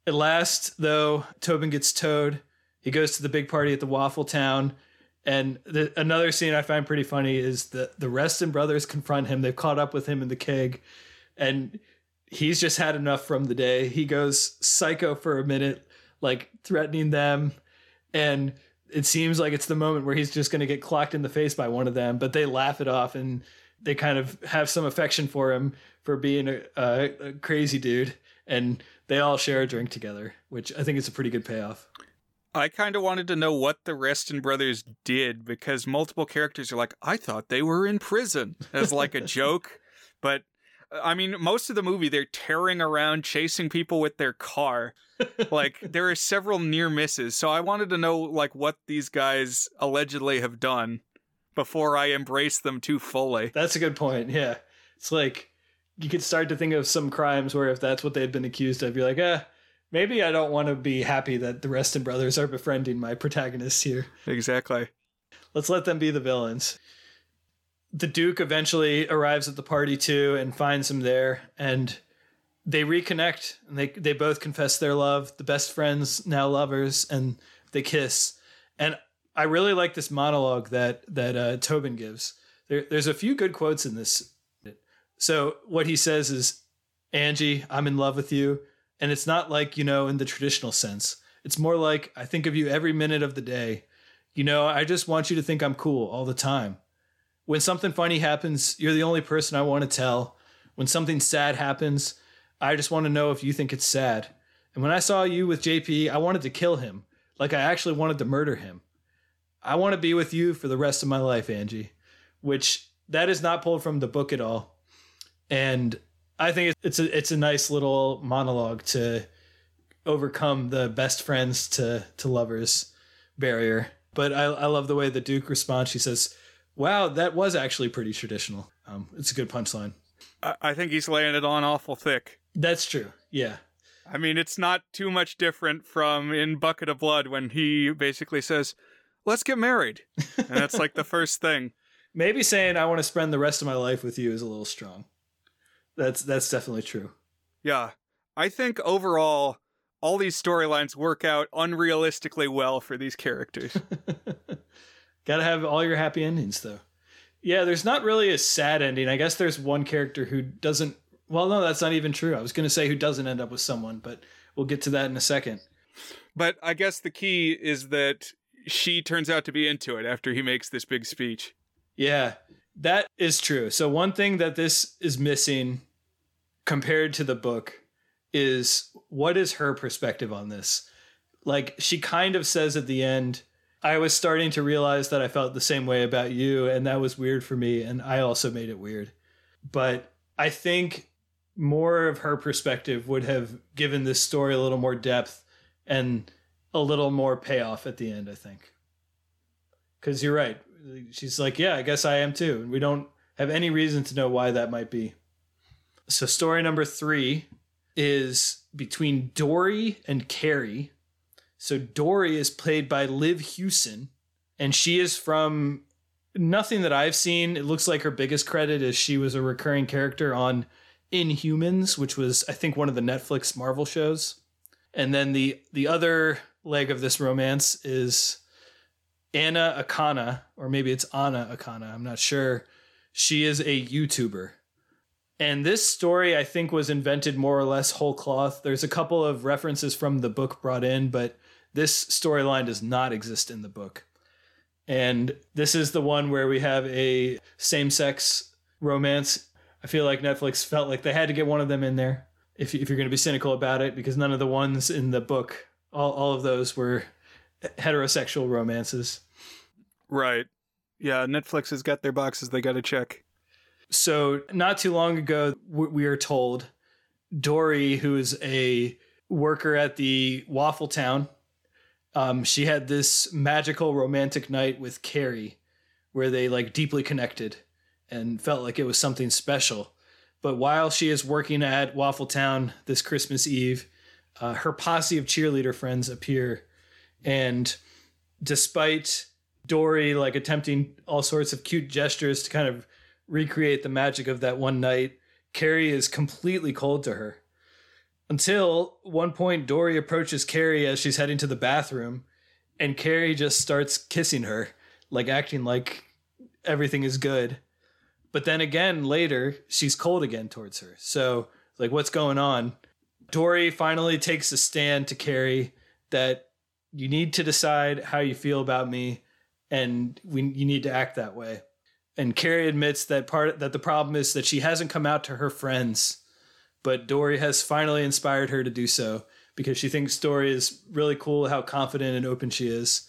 [SPEAKER 1] At last, though, Tobin gets towed. He goes to the big party at the Waffle Town. And the, another scene I find pretty funny is the the Reston brothers confront him. They've caught up with him in the keg, and he's just had enough from the day. He goes psycho for a minute, like threatening them, and it seems like it's the moment where he's just going to get clocked in the face by one of them. But they laugh it off, and they kind of have some affection for him for being a, a, a, crazy dude, and they all share a drink together, which I think is a pretty good payoff.
[SPEAKER 2] I kind of wanted to know what the Reston brothers did because multiple characters are like, I thought they were in prison as like a joke, but I mean, most of the movie they're tearing around, chasing people with their car. like there are several near misses, so I wanted to know like what these guys allegedly have done before I embrace them too fully.
[SPEAKER 1] That's a good point. Yeah. It's like you could start to think of some crimes where if that's what they had been accused of, you're like, eh, maybe I don't want to be happy that the Reston brothers are befriending my protagonists here.
[SPEAKER 2] Exactly.
[SPEAKER 1] Let's let them be the villains. The Duke eventually arrives at the party too and finds him there and they reconnect and they they both confess their love, the best friends, now lovers, and they kiss. And I really like this monologue that that uh, Tobin gives. There, there's a few good quotes in this. So what he says is, "Angie, I'm in love with you," and it's not like you know in the traditional sense. It's more like I think of you every minute of the day. You know, I just want you to think I'm cool all the time. When something funny happens, you're the only person I want to tell. When something sad happens, I just want to know if you think it's sad. And when I saw you with JP, I wanted to kill him. Like I actually wanted to murder him. I want to be with you for the rest of my life, Angie, which that is not pulled from the book at all. And I think it's a it's a nice little monologue to overcome the best friends to to lovers barrier. But I, I love the way the Duke responds. She says, "Wow, that was actually pretty traditional." Um, it's a good punchline.
[SPEAKER 2] I, I think he's laying it on awful thick.
[SPEAKER 1] That's true. Yeah.
[SPEAKER 2] I mean, it's not too much different from in Bucket of Blood when he basically says, "Let's get married," and that's like the first thing.
[SPEAKER 1] Maybe saying I want to spend the rest of my life with you is a little strong. That's that's definitely true.
[SPEAKER 2] Yeah. I think overall all these storylines work out unrealistically well for these characters.
[SPEAKER 1] Got to have all your happy endings though. Yeah, there's not really a sad ending. I guess there's one character who doesn't well, no, that's not even true. I was going to say who doesn't end up with someone, but we'll get to that in a second.
[SPEAKER 2] But I guess the key is that she turns out to be into it after he makes this big speech.
[SPEAKER 1] Yeah, that is true. So, one thing that this is missing compared to the book is what is her perspective on this? Like, she kind of says at the end, I was starting to realize that I felt the same way about you, and that was weird for me, and I also made it weird. But I think more of her perspective would have given this story a little more depth and a little more payoff at the end, I think. Because you're right. She's like, yeah, I guess I am too. And we don't have any reason to know why that might be. So, story number three is between Dory and Carrie. So, Dory is played by Liv Hewson, and she is from nothing that I've seen. It looks like her biggest credit is she was a recurring character on Inhumans, which was I think one of the Netflix Marvel shows. And then the the other leg of this romance is Anna Akana, or maybe it's Anna Akana, I'm not sure. She is a YouTuber. And this story, I think, was invented more or less whole cloth. There's a couple of references from the book brought in, but this storyline does not exist in the book. And this is the one where we have a same sex romance I feel like Netflix felt like they had to get one of them in there if, if you're going to be cynical about it, because none of the ones in the book, all, all of those were heterosexual romances.
[SPEAKER 2] Right. Yeah, Netflix has got their boxes they got to check.
[SPEAKER 1] So, not too long ago, we are told Dory, who is a worker at the Waffle Town, um, she had this magical romantic night with Carrie where they like deeply connected and felt like it was something special. But while she is working at Waffle Town this Christmas Eve, uh, her posse of cheerleader friends appear. And despite Dory like attempting all sorts of cute gestures to kind of recreate the magic of that one night, Carrie is completely cold to her. Until one point, Dory approaches Carrie as she's heading to the bathroom, and Carrie just starts kissing her, like acting like everything is good. But then again, later, she's cold again towards her. So, like, what's going on? Dory finally takes a stand to Carrie that you need to decide how you feel about me, and we you need to act that way. And Carrie admits that part that the problem is that she hasn't come out to her friends, but Dory has finally inspired her to do so because she thinks Dory is really cool how confident and open she is.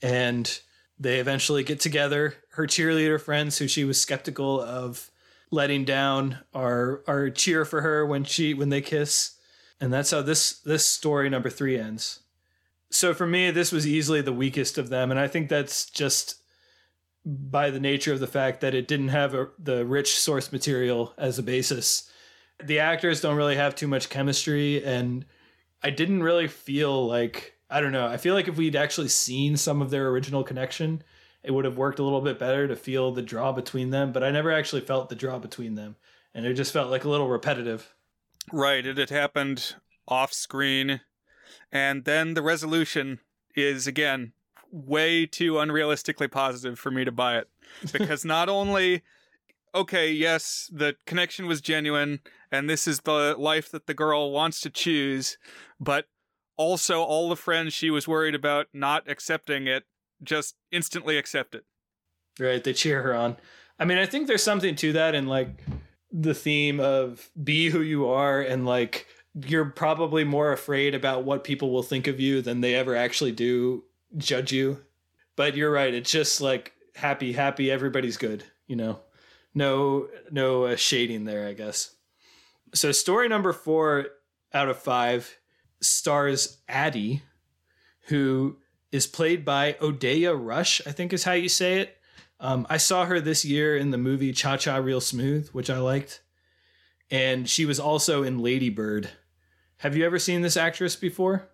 [SPEAKER 1] And they eventually get together. Her cheerleader friends, who she was skeptical of letting down, are are cheer for her when she when they kiss, and that's how this this story number three ends. So for me, this was easily the weakest of them, and I think that's just by the nature of the fact that it didn't have a, the rich source material as a basis. The actors don't really have too much chemistry, and I didn't really feel like I don't know. I feel like if we'd actually seen some of their original connection, it would have worked a little bit better to feel the draw between them. But I never actually felt the draw between them, and it just felt like a little repetitive.
[SPEAKER 2] Right. It had happened off screen, and then the resolution is again way too unrealistically positive for me to buy it because not only okay yes the connection was genuine and this is the life that the girl wants to choose but also all the friends she was worried about not accepting it just instantly accept it.
[SPEAKER 1] Right, they cheer her on. I mean, I think there's something to that in like the theme of be who you are and like you're probably more afraid about what people will think of you than they ever actually do judge you. But you're right, it's just like happy, happy, everybody's good, you know. No no uh, shading there, I guess. So story number 4 out of 5 stars Addie, who is played by Odeya Rush, I think is how you say it. Um, I saw her this year in the movie Cha Cha Real Smooth, which I liked. And she was also in Lady Bird. Have you ever seen this actress before?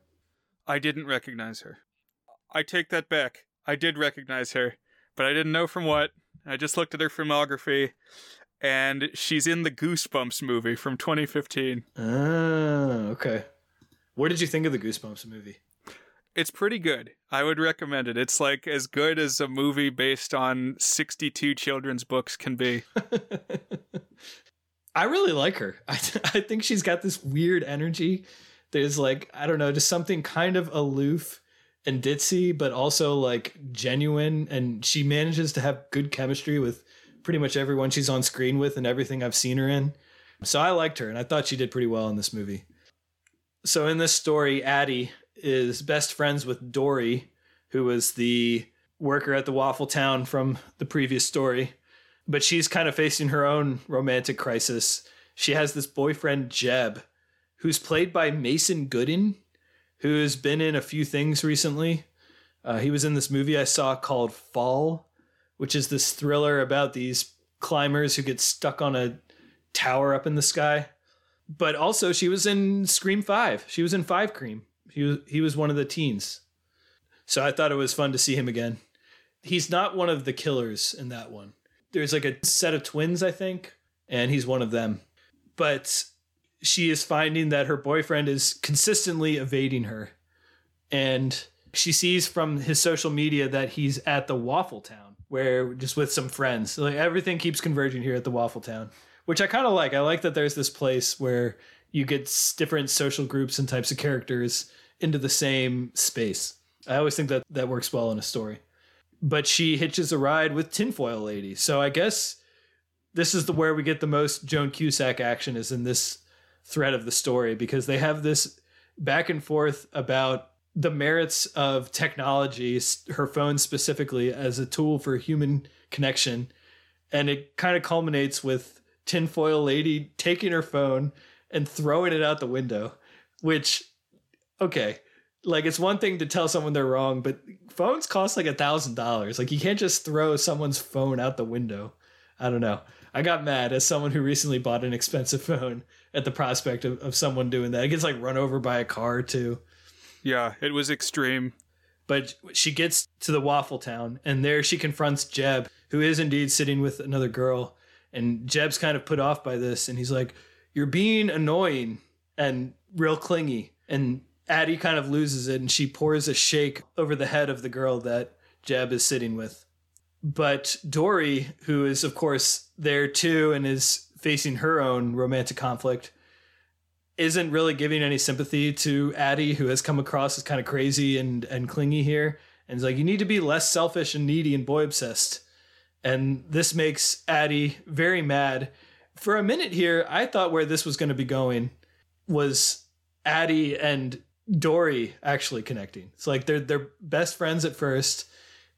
[SPEAKER 2] I didn't recognize her. I take that back. I did recognize her, but I didn't know from what. I just looked at her filmography, and she's in the Goosebumps movie from 2015.
[SPEAKER 1] Ah, okay. What did you think of the Goosebumps movie?
[SPEAKER 2] It's pretty good. I would recommend it. It's like as good as a movie based on 62 children's books can be.
[SPEAKER 1] I really like her. I, I think she's got this weird energy. There's like, I don't know, just something kind of aloof and ditzy, but also like genuine. And she manages to have good chemistry with pretty much everyone she's on screen with and everything I've seen her in. So I liked her and I thought she did pretty well in this movie. So in this story, Addie is best friends with Dory, who was the worker at the Waffle Town from the previous story. But she's kind of facing her own romantic crisis. She has this boyfriend, Jeb, who's played by Mason Gooden, who's been in a few things recently. Uh, he was in this movie I saw called Fall, which is this thriller about these climbers who get stuck on a tower up in the sky. But also, she was in Scream 5. She was in Five Cream. He was, he was one of the teens. So I thought it was fun to see him again. He's not one of the killers in that one. There's like a set of twins, I think, and he's one of them. But she is finding that her boyfriend is consistently evading her. And she sees from his social media that he's at the Waffle Town, where just with some friends. So like everything keeps converging here at the Waffle Town, which I kind of like. I like that there's this place where you get different social groups and types of characters into the same space. I always think that that works well in a story. But she hitches a ride with Tinfoil Lady. So I guess this is the where we get the most Joan Cusack action is in this thread of the story because they have this back and forth about the merits of technology, her phone specifically, as a tool for human connection. And it kind of culminates with Tinfoil Lady taking her phone and throwing it out the window, which, okay, like it's one thing to tell someone they're wrong, but phones cost like a thousand dollars. Like you can't just throw someone's phone out the window. I don't know. I got mad as someone who recently bought an expensive phone at the prospect of, of someone doing that. It gets like run over by a car too.
[SPEAKER 2] Yeah, it was extreme.
[SPEAKER 1] But she gets to the Waffle Town, and there she confronts Jeb, who is indeed sitting with another girl. And Jeb's kind of put off by this, and he's like, You're being annoying and real clingy. And Addie kind of loses it, and she pours a shake over the head of the girl that Jeb is sitting with. But Dory, who is, of course, there too and is facing her own romantic conflict, isn't really giving any sympathy to Addie, who has come across as kind of crazy and, and clingy here. And is like, you need to be less selfish and needy and boy obsessed. And this makes Addie very mad. For a minute here, I thought where this was going to be going was Addie and Dory actually connecting. It's like they're they're best friends at first,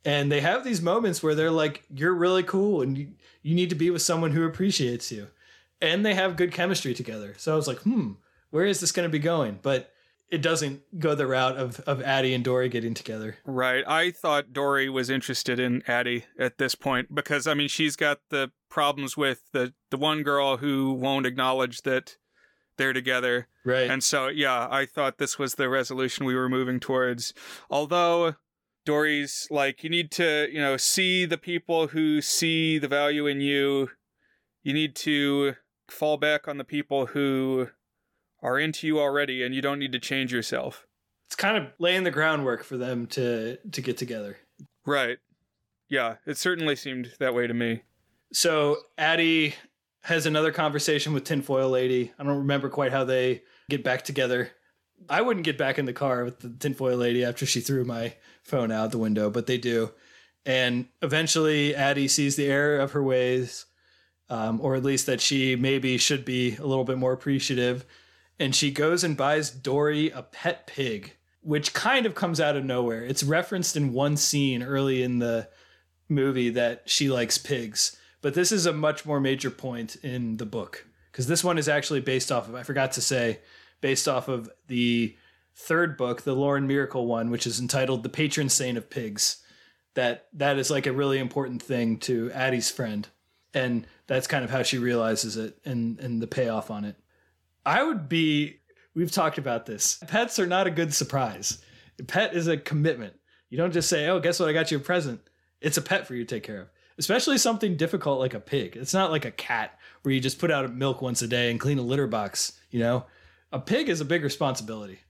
[SPEAKER 1] and they have these moments where they're like, "You're really cool, and you, need to be with someone who appreciates you," and they have good chemistry together. So I was like, "Hmm, where is this going to be going?" But it doesn't go the route of of Addie and Dory getting together.
[SPEAKER 2] Right. I thought Dory was interested in Addie at this point because I mean she's got the problems with the the one girl who won't acknowledge that they're together.
[SPEAKER 1] Right.
[SPEAKER 2] And so yeah, I thought this was the resolution we were moving towards. Although Dory's like you need to, you know, see the people who see the value in you. You need to fall back on the people who are into you already and you don't need to change yourself.
[SPEAKER 1] It's kind of laying the groundwork for them to to get together.
[SPEAKER 2] Right. Yeah, it certainly seemed that way to me.
[SPEAKER 1] So Addie has another conversation with Tinfoil Lady. I don't remember quite how they get back together. I wouldn't get back in the car with the Tinfoil Lady after she threw my phone out the window, but they do. And eventually, Addie sees the error of her ways, um, or at least that she maybe should be a little bit more appreciative. And she goes and buys Dory a pet pig, which kind of comes out of nowhere. It's referenced in one scene early in the movie that she likes pigs but this is a much more major point in the book because this one is actually based off of, I forgot to say, based off of the third book, the Lauren Myracle one, which is entitled "The Patron Saint of Pigs." That that is like a really important thing to Addie's friend, and that's kind of how she realizes it and and the payoff on it. I would be. We've talked about this. Pets are not a good surprise. A pet is a commitment. You don't just say, "Oh, guess what? I got you a present." It's a pet for you to take care of, especially something difficult like a pig. It's not like a cat where you just put out milk once a day and clean a litter box. You know, a pig is a big responsibility,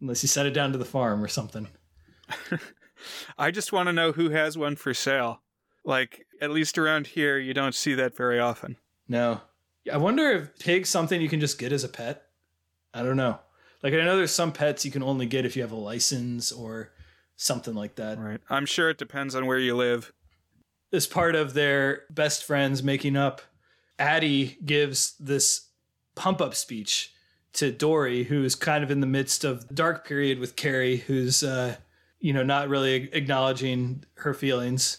[SPEAKER 1] unless you set it down to the farm or something.
[SPEAKER 2] I just want to know who has one for sale. Like, at least around here, you don't see that very often.
[SPEAKER 1] No, I wonder if pig's something you can just get as a pet. I don't know. Like I know there's some pets you can only get if you have a license or something like that.
[SPEAKER 2] Right. I'm sure it depends on where you live.
[SPEAKER 1] As part of their best friends making up, Addie gives this pump up speech to Dory, who's kind of in the midst of the dark period with Carrie, who's uh, you know not really acknowledging her feelings,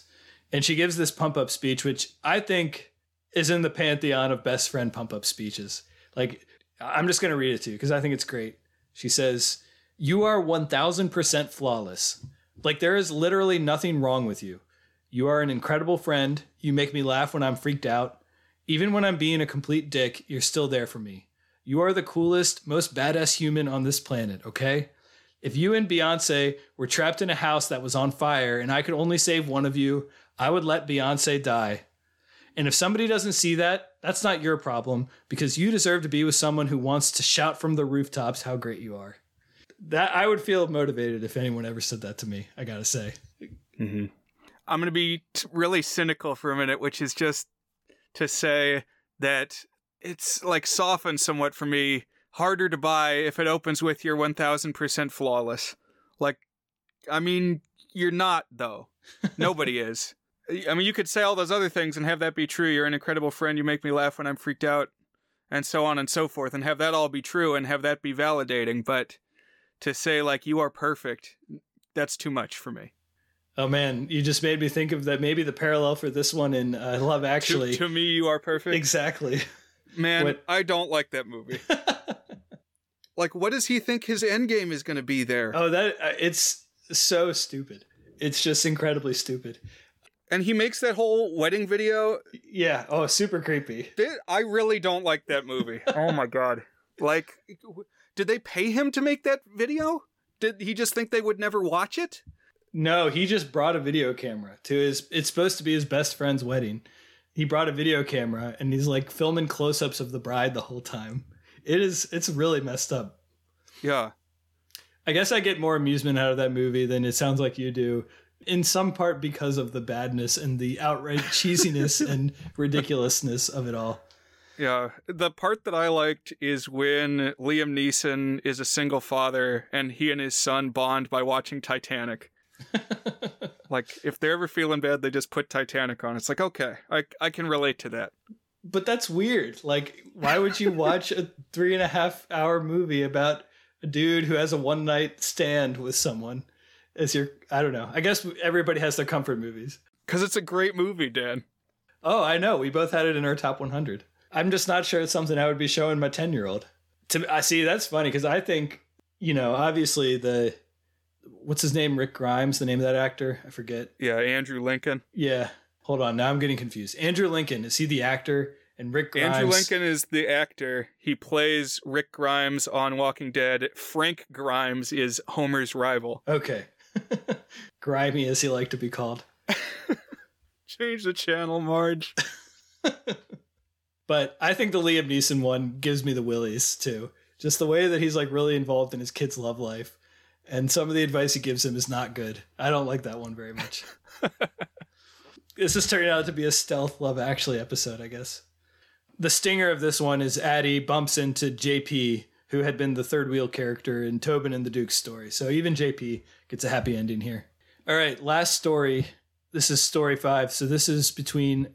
[SPEAKER 1] and she gives this pump up speech, which I think is in the pantheon of best friend pump up speeches. Like I'm just to read it to you because I think it's great. She says, You are 1000% flawless. Like there is literally nothing wrong with you. You are an incredible friend. You make me laugh when I'm freaked out. Even when I'm being a complete dick, you're still there for me. You are the coolest, most badass human on this planet, okay? If you and Beyonce were trapped in a house that was on fire and I could only save one of you, I would let Beyonce die. And if somebody doesn't see that, that's not your problem because you deserve to be with someone who wants to shout from the rooftops how great you are. That I would feel motivated if anyone ever said that to me. I gotta say.
[SPEAKER 2] Mm-hmm. I'm gonna be t- really cynical for a minute, which is just to say that it's like softened somewhat for me. Harder to buy if it opens with your 1000% flawless. Like, I mean, you're not though. Nobody is. I mean, you could say all those other things and have that be true. You're an incredible friend. You make me laugh when I'm freaked out, and so on and so forth, and have that all be true and have that be validating. But to say, like, you are perfect, that's too much for me.
[SPEAKER 1] Oh man, you just made me think of that. Maybe the parallel for this one in uh, Love Actually.
[SPEAKER 2] To, to, me, you are perfect.
[SPEAKER 1] Exactly.
[SPEAKER 2] Man, what? I don't like that movie. like, what does he think his end game is going to be there?
[SPEAKER 1] Oh, that uh, it's so stupid. It's just incredibly stupid
[SPEAKER 2] and he makes that whole wedding video.
[SPEAKER 1] Yeah. Oh, super creepy.
[SPEAKER 2] I really don't like that movie. oh my god. Like, did they pay him to make that video? Did he just think they would never watch it?
[SPEAKER 1] No, he just brought a video camera to his. It's supposed to be his best friend's wedding. He brought a video camera and he's like filming close-ups of the bride the whole time. It is. It's really messed up.
[SPEAKER 2] Yeah.
[SPEAKER 1] I guess I get more amusement out of that movie than it sounds like you do in some part because of the badness and the outright cheesiness and ridiculousness of it all.
[SPEAKER 2] Yeah, the part that I liked is when Liam Neeson is a single father and he and his son bond by watching Titanic. like if they're ever feeling bad, they just put Titanic on. It's like okay, I I can relate to that.
[SPEAKER 1] But that's weird. Like, why would you watch a three and a half hour movie about a dude who has a one night stand with someone? as your I don't know. I guess everybody has their comfort movies.
[SPEAKER 2] Cuz it's a great movie, Dan.
[SPEAKER 1] Oh, I know. We both had it in our top 100. I'm just not sure it's something I would be showing my 10-year-old. To I see that's funny cuz I think, you know, obviously the what's his name Rick Grimes, the name of that actor? I forget.
[SPEAKER 2] Yeah, Andrew Lincoln.
[SPEAKER 1] Yeah. Hold on. Now I'm getting confused. Andrew Lincoln, is he the actor? And Rick Grimes.
[SPEAKER 2] Andrew Lincoln is the actor. He plays Rick Grimes on Walking Dead. Frank Grimes is Homer's rival.
[SPEAKER 1] Okay. Grimy, as he liked to be called.
[SPEAKER 2] Change the channel, Marge.
[SPEAKER 1] but I think the Liam Neeson one gives me the willies too. Just the way that he's like really involved in his kid's love life. And some of the advice he gives him is not good. I don't like that one very much. this is turning out to be a stealth love actually episode, I guess. The stinger of this one is Addie bumps into JP, who had been the third wheel character in Tobin and the Duke's story. So even JP gets a happy ending here. All right, last story. This is story five. So this is between,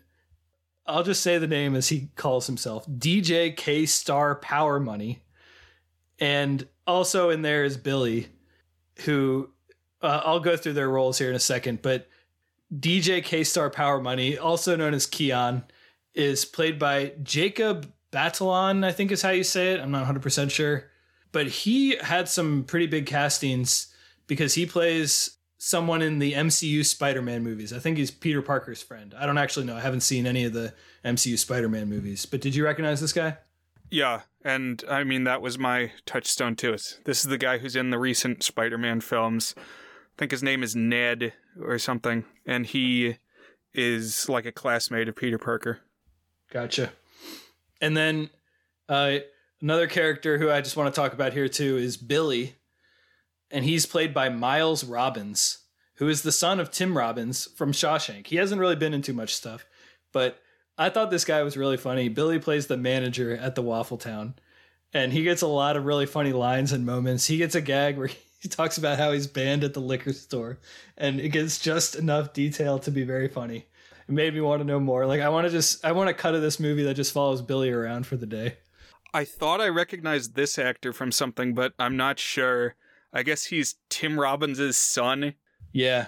[SPEAKER 1] I'll just say the name as he calls himself DJ K Star Power Money. And also in there is Billy, who uh, I'll go through their roles here in a second. But DJ K Star Power Money, also known as Keon, is played by Jacob Batalon, I think is how you say it. I'm not 100% sure. but he had some pretty big castings because he plays someone in the MCU Spider-Man movies. I think he's Peter Parker's friend. I don't actually know. I haven't seen any of the MCU Spider-Man movies. But did you recognize this guy?
[SPEAKER 2] Yeah, and I mean that was my touchstone too. This is the guy who's in the recent Spider-Man films. I think his name is Ned or something, and he is like a classmate of Peter Parker.
[SPEAKER 1] Gotcha. And then uh, another character who I just want to talk about here too is Billy, and he's played by Miles Robbins, who is the son of Tim Robbins from Shawshank. He hasn't really been in too much stuff, but I thought this guy was really funny. Billy plays the manager at the Waffle Town, and he gets a lot of really funny lines and moments. He gets a gag where he talks about how he's banned at the liquor store, and it gets just enough detail to be very funny. It made me want to know more. Like I want to just I want to cut of this movie that just follows Billy around for the day.
[SPEAKER 2] I thought I recognized this actor from something, but I'm not sure. I guess he's Tim Robbins' son.
[SPEAKER 1] Yeah.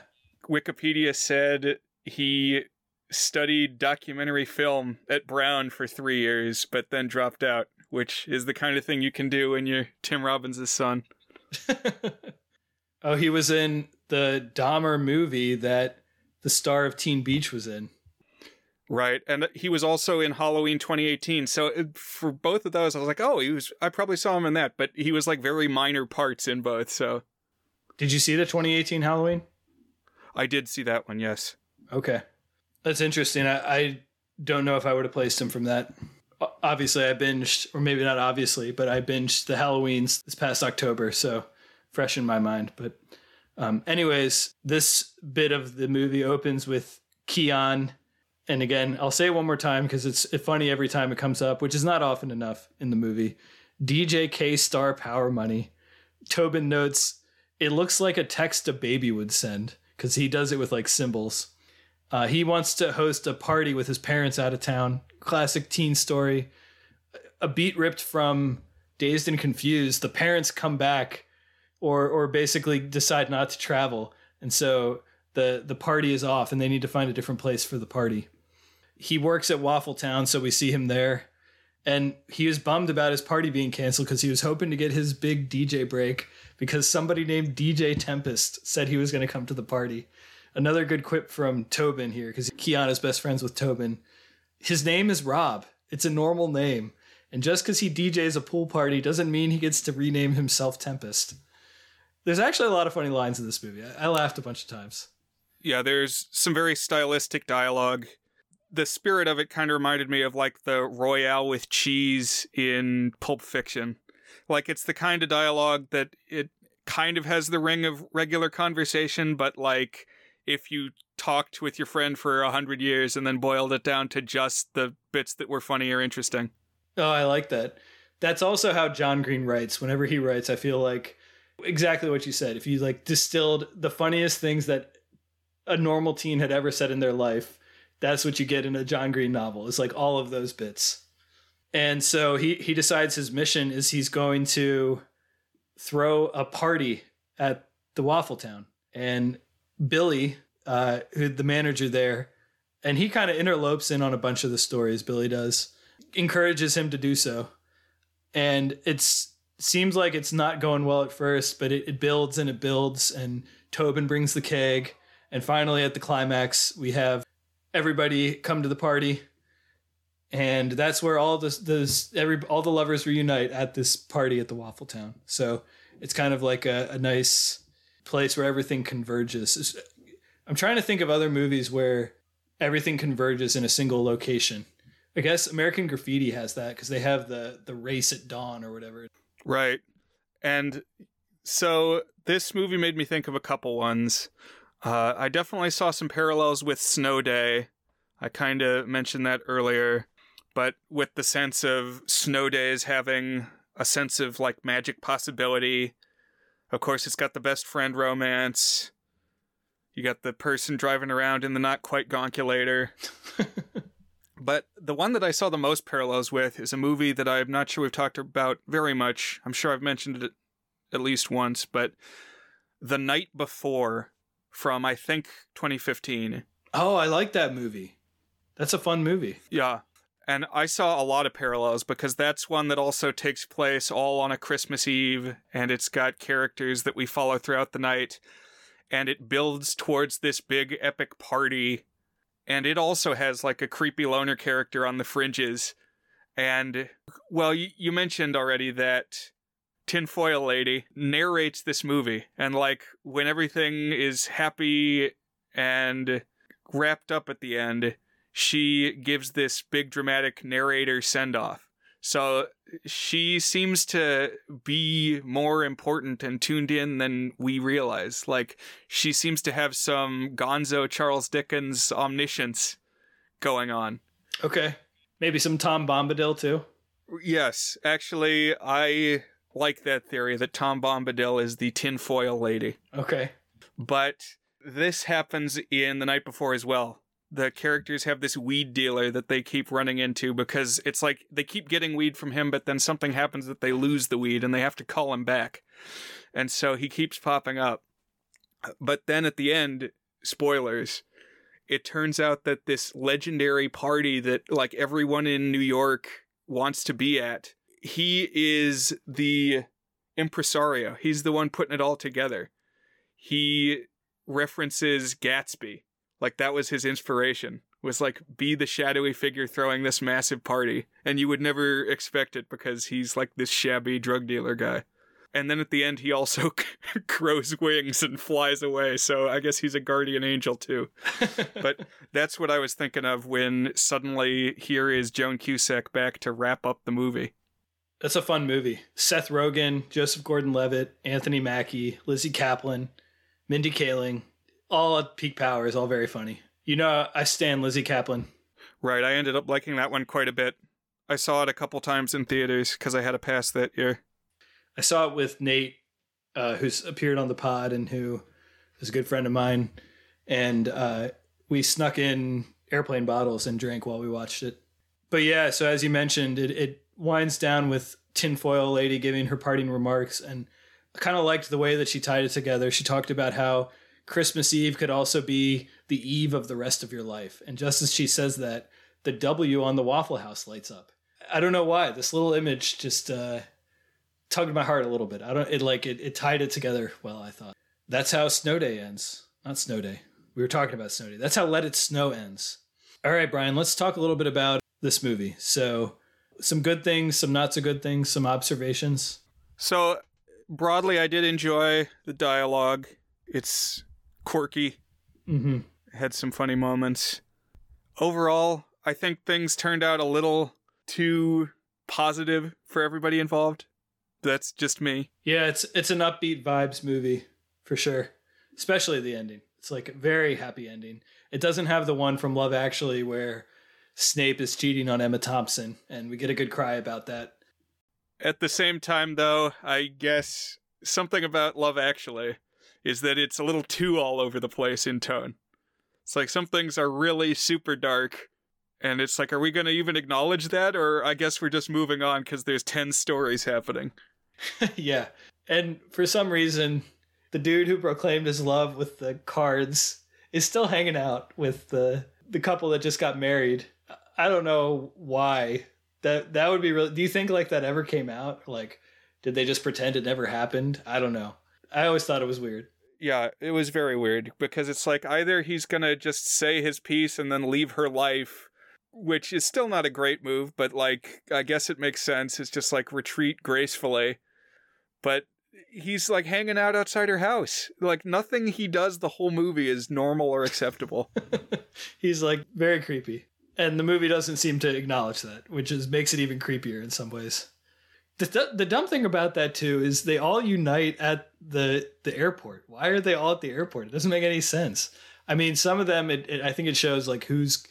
[SPEAKER 2] Wikipedia said he studied documentary film at Brown for three years, but then dropped out, which is the kind of thing you can do when you're Tim Robbins' son.
[SPEAKER 1] oh, he was in the Dahmer movie that the star of Teen Beach was in.
[SPEAKER 2] Right, and he was also in Halloween 2018. So uh, for both of those, I was like, oh, he was. I probably saw him in that, but he was like very minor parts in both. So,
[SPEAKER 1] did you see the 2018 Halloween?
[SPEAKER 2] I did see that one. Yes.
[SPEAKER 1] Okay, that's interesting. I, I don't know if I would have placed him from that. Obviously, I binged, or maybe not obviously, but I binged the Halloweens this past October, so fresh in my mind. But, um, anyways, this bit of the movie opens with Keon and again, I'll say it one more time because it's funny every time it comes up, which is not often enough in the movie. DJ K Star Power Money. Tobin notes, it looks like a text a baby would send because he does it with like symbols. Uh, he wants to host a party with his parents out of town. Classic teen story. A beat ripped from Dazed and Confused. The parents come back or or basically decide not to travel. And so the the party is off and they need to find a different place for the party he works at Waffle Town, so we see him there. And he was bummed about his party being canceled because he was hoping to get his big DJ break because somebody named DJ Tempest said he was going to come to the party. Another good quip from Tobin here because Keon's best friends with Tobin. His name is Rob. It's a normal name. And just because he DJs a pool party doesn't mean he gets to rename himself Tempest. There's actually a lot of funny lines in this movie. I, I laughed a bunch of times.
[SPEAKER 2] Yeah, there's some very stylistic dialogue the spirit of it kind of reminded me of like the Royale with cheese in Pulp Fiction. Like it's the kind of dialogue that it kind of has the ring of regular conversation, but like if you talked with your friend for a hundred years and then boiled it down to just the bits that were funny or interesting.
[SPEAKER 1] Oh, I like that. That's also how John Green writes. Whenever he writes, I feel like exactly what you said. If you like distilled the funniest things that a normal teen had ever said in their life that's what you get in a John Green novel. It's like all of those bits. And so he he decides his mission is he's going to throw a party at the Waffle Town. And Billy, uh, who the manager there, and he kind of interlopes in on a bunch of the stories. Billy does encourages him to do so, and it's seems like it's not going well at first, but it, it builds and it builds. And Tobin brings the keg, and finally at the climax, we have everybody come to the party and that's where all this this every all the lovers reunite at this party at the waffle town so it's kind of like a, a nice place where everything converges i'm trying to think of other movies where everything converges in a single location i guess american graffiti has that because they have the the race at dawn or whatever
[SPEAKER 2] right and so this movie made me think of a couple ones uh, I definitely saw some parallels with Snow Day. I kind of mentioned that earlier, but with the sense of Snow Days having a sense of like magic possibility. Of course, it's got the best friend romance. You got the person driving around in the not quite gonculator. but the one that I saw the most parallels with is a movie that I'm not sure we've talked about very much. I'm sure I've mentioned it at least once, but The Night Before from I think 2015.
[SPEAKER 1] Oh, I like that movie. That's a fun movie.
[SPEAKER 2] Yeah. And I saw a lot of parallels because that's one that also takes place all on a Christmas Eve, and it's got characters that we follow throughout the night, and it builds towards this big epic party. And it also has like a creepy loner character on the fringes. And, well, you, you mentioned already that tinfoil lady narrates this movie and like when everything is happy and wrapped up at the end she gives this big dramatic narrator send off so she seems to be more important and tuned in than we realize like she seems to have some gonzo charles dickens omniscience going on
[SPEAKER 1] Okay. Maybe some Tom Bombadil too.
[SPEAKER 2] yes actually i like that theory that Tom Bombadil is the tinfoil lady.
[SPEAKER 1] Okay.
[SPEAKER 2] But this happens in The Night Before as well. The characters have this weed dealer that they keep running into because it's like they keep getting weed from him, but then something happens that they lose the weed and they have to call him back. And so he keeps popping up. But then at the end, spoilers, it turns out that this legendary party that like everyone in New York wants to be at he is the impresario. He's the one putting it all together. He references Gatsby. Like that was his inspiration. Was like be the shadowy figure throwing this massive party and you would never expect it because he's like this shabby drug dealer guy. And then at the end he also grows wings and flies away. So I guess he's a guardian angel too. But that's what I was thinking of when suddenly here is Joan Cusack back to wrap up the movie.
[SPEAKER 1] That's a fun movie. Seth Rogen, Joseph Gordon-Levitt, Anthony Mackie, Lizzy Caplan, Mindy Kaling, all at peak powers, all very funny. You know, I stand Lizzy Caplan.
[SPEAKER 2] Right, I ended up liking that one quite a bit. I saw it a couple times in theaters because I had a pass that year.
[SPEAKER 1] I saw it with Nate, uh, who's appeared on the pod and who is a good friend of mine, and uh, we snuck in airplane bottles and drank while we watched it. But yeah, so as you mentioned, it, it winds down with tinfoil lady giving her parting remarks, and I kind of liked the way that she tied it together. She talked about how Christmas Eve could also be the eve of the rest of your life, and just as she says that, the W on the Waffle House lights up. I don't know why this little image just. Uh, tugged my heart a little bit. I don't it like it, it tied it together well, I thought. That's how Snow Day ends. Not Snow Day. We were talking about Snow Day. That's how Let It Snow ends. All right, Brian, let's talk a little bit about this movie. So, some good things, some not so good things, some observations.
[SPEAKER 2] So, broadly, I did enjoy the dialogue. It's quirky,
[SPEAKER 1] Mm-hmm.
[SPEAKER 2] had some funny moments. Overall, I think things turned out a little too positive for everybody involved. That's just me.
[SPEAKER 1] Yeah, it's it's an upbeat vibes movie for sure. Especially the ending. It's like a very happy ending. It doesn't have the one from Love Actually where Snape is cheating on Emma Thompson, and we get a good cry about that.
[SPEAKER 2] At the same time, though, I guess something about Love Actually is that it's a little too all over the place in tone. It's like some things are really super dark, and it's like, are we going to even acknowledge that? Or I guess we're just moving on because there's 10 stories happening.
[SPEAKER 1] yeah. And for some reason, the dude who proclaimed his love with the cards is still hanging out with the the couple that just got married. I don't know why. That that would be really Do you think like that ever came out? Like did they just pretend it never happened? I don't know. I always thought it was weird.
[SPEAKER 2] Yeah, it was very weird because it's like either he's to just say his piece and then leave her life, which is still not a great move, but like, I guess it makes sense. It's just like retreat gracefully. But he's like hanging out outside her house. Like, nothing he does the whole movie is normal or acceptable.
[SPEAKER 1] He's like very creepy. And the movie doesn't seem to acknowledge that, which is makes it even creepier in some ways. The, th- the dumb thing about that too is they all unite at the the airport. Why are they all at the airport? It doesn't make any sense. I mean, some of them, it, it, I think it shows like who's